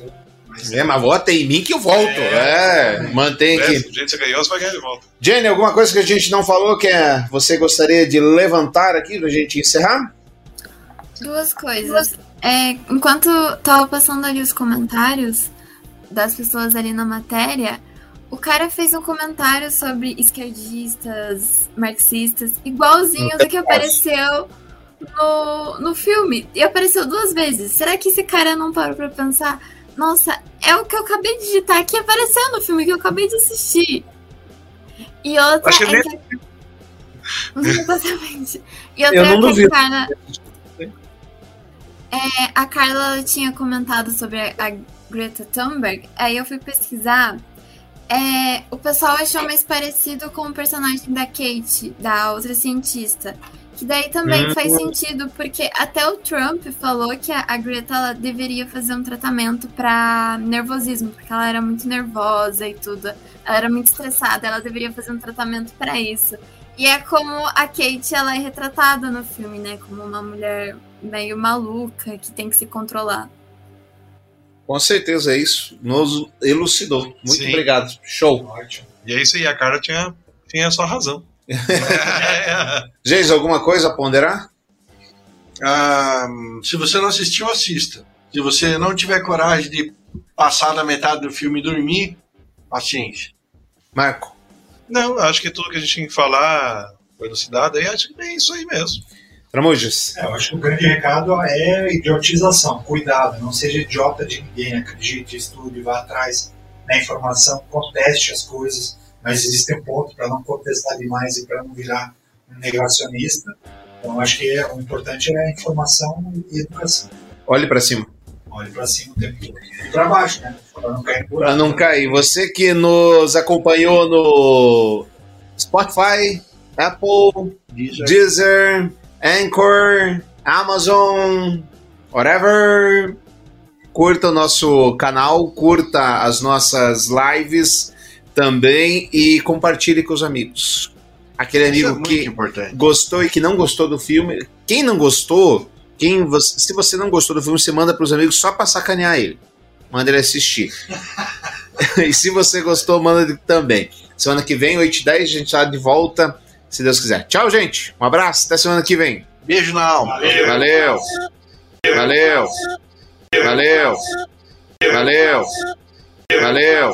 mas, É, mas vota em mim que eu volto. É, mantém É, aqui. do jeito que você ganhou, você vai ganhar de volta. Jenny, alguma coisa que a gente não falou que é- você gostaria de levantar aqui pra gente encerrar? Duas coisas. É, enquanto tava passando ali os comentários das pessoas ali na matéria, o cara fez um comentário sobre esquerdistas, marxistas, igualzinho do que apareceu no, no filme. E apareceu duas vezes. Será que esse cara não parou pra pensar? Nossa, é o que eu acabei de digitar que apareceu no filme que eu acabei de assistir. E outra Acho é nem- que. Exatamente. E outra Eu não é que duvido. a Carla. É, a Carla tinha comentado sobre a, a Greta Thunberg, aí eu fui pesquisar É, o pessoal achou mais parecido com o personagem da Kate, da outra cientista. Que daí também Hum. faz sentido, porque até o Trump falou que a, a Greta ela deveria fazer um tratamento pra nervosismo, porque ela era muito nervosa e tudo. Ela era muito estressada, ela deveria fazer um tratamento pra isso. E é como a Kate ela é retratada no filme, né? Como uma mulher meio maluca que tem que se controlar. Com certeza é isso. Nos elucidou. Muito Sim. obrigado. Show. E é isso aí, a Carla tinha, tinha a sua razão. Geis, alguma coisa a ponderar? Ah, se você não assistiu, assista. Se você não tiver coragem de passar da metade do filme e dormir, paciência. Marco. Não, acho que tudo que a gente tinha que falar foi elucidado aí, acho que é isso aí mesmo. Tramujas. É, eu acho que o grande recado é idiotização. Cuidado, não seja idiota de ninguém. Acredite, estude, vá atrás da informação, conteste as coisas, mas existe um ponto para não contestar demais e para não virar um negacionista. Então, acho que é, o importante é a informação e educação. Olhe pra cima. Olhe para cima o tempo todo. E para baixo, né? Para não cair por Pra não cair. Você que nos acompanhou no Spotify, Apple, Deezer, Anchor, Amazon, whatever. Curta o nosso canal, curta as nossas lives também e compartilhe com os amigos. Aquele Isso é amigo muito que importante. gostou e que não gostou do filme. Quem não gostou, quem você- se você não gostou do filme, você manda pros amigos só pra sacanear ele. Manda ele assistir. e se você gostou, manda ele também. Semana que vem, 8 e 10, a gente tá de volta, se Deus quiser. Tchau, gente. Um abraço, até semana que vem. Beijo na alma. Valeu. Valeu. Valeu. Valeu. Valeu. Valeu.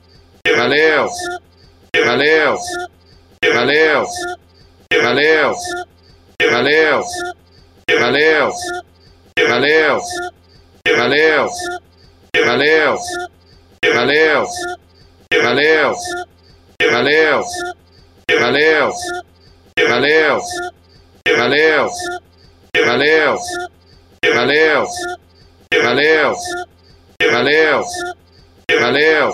Valeu. valeu, valeu, valeu, valeu, valeu, valeu, valeu, valeu, valeu, valeu, valeu, valeu, valeu, valeu, valeu, valeu, valeu, valeu, valeu,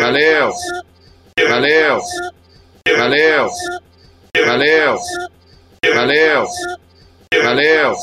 valeu, valeu, valeu, valeu, valeu, valeu,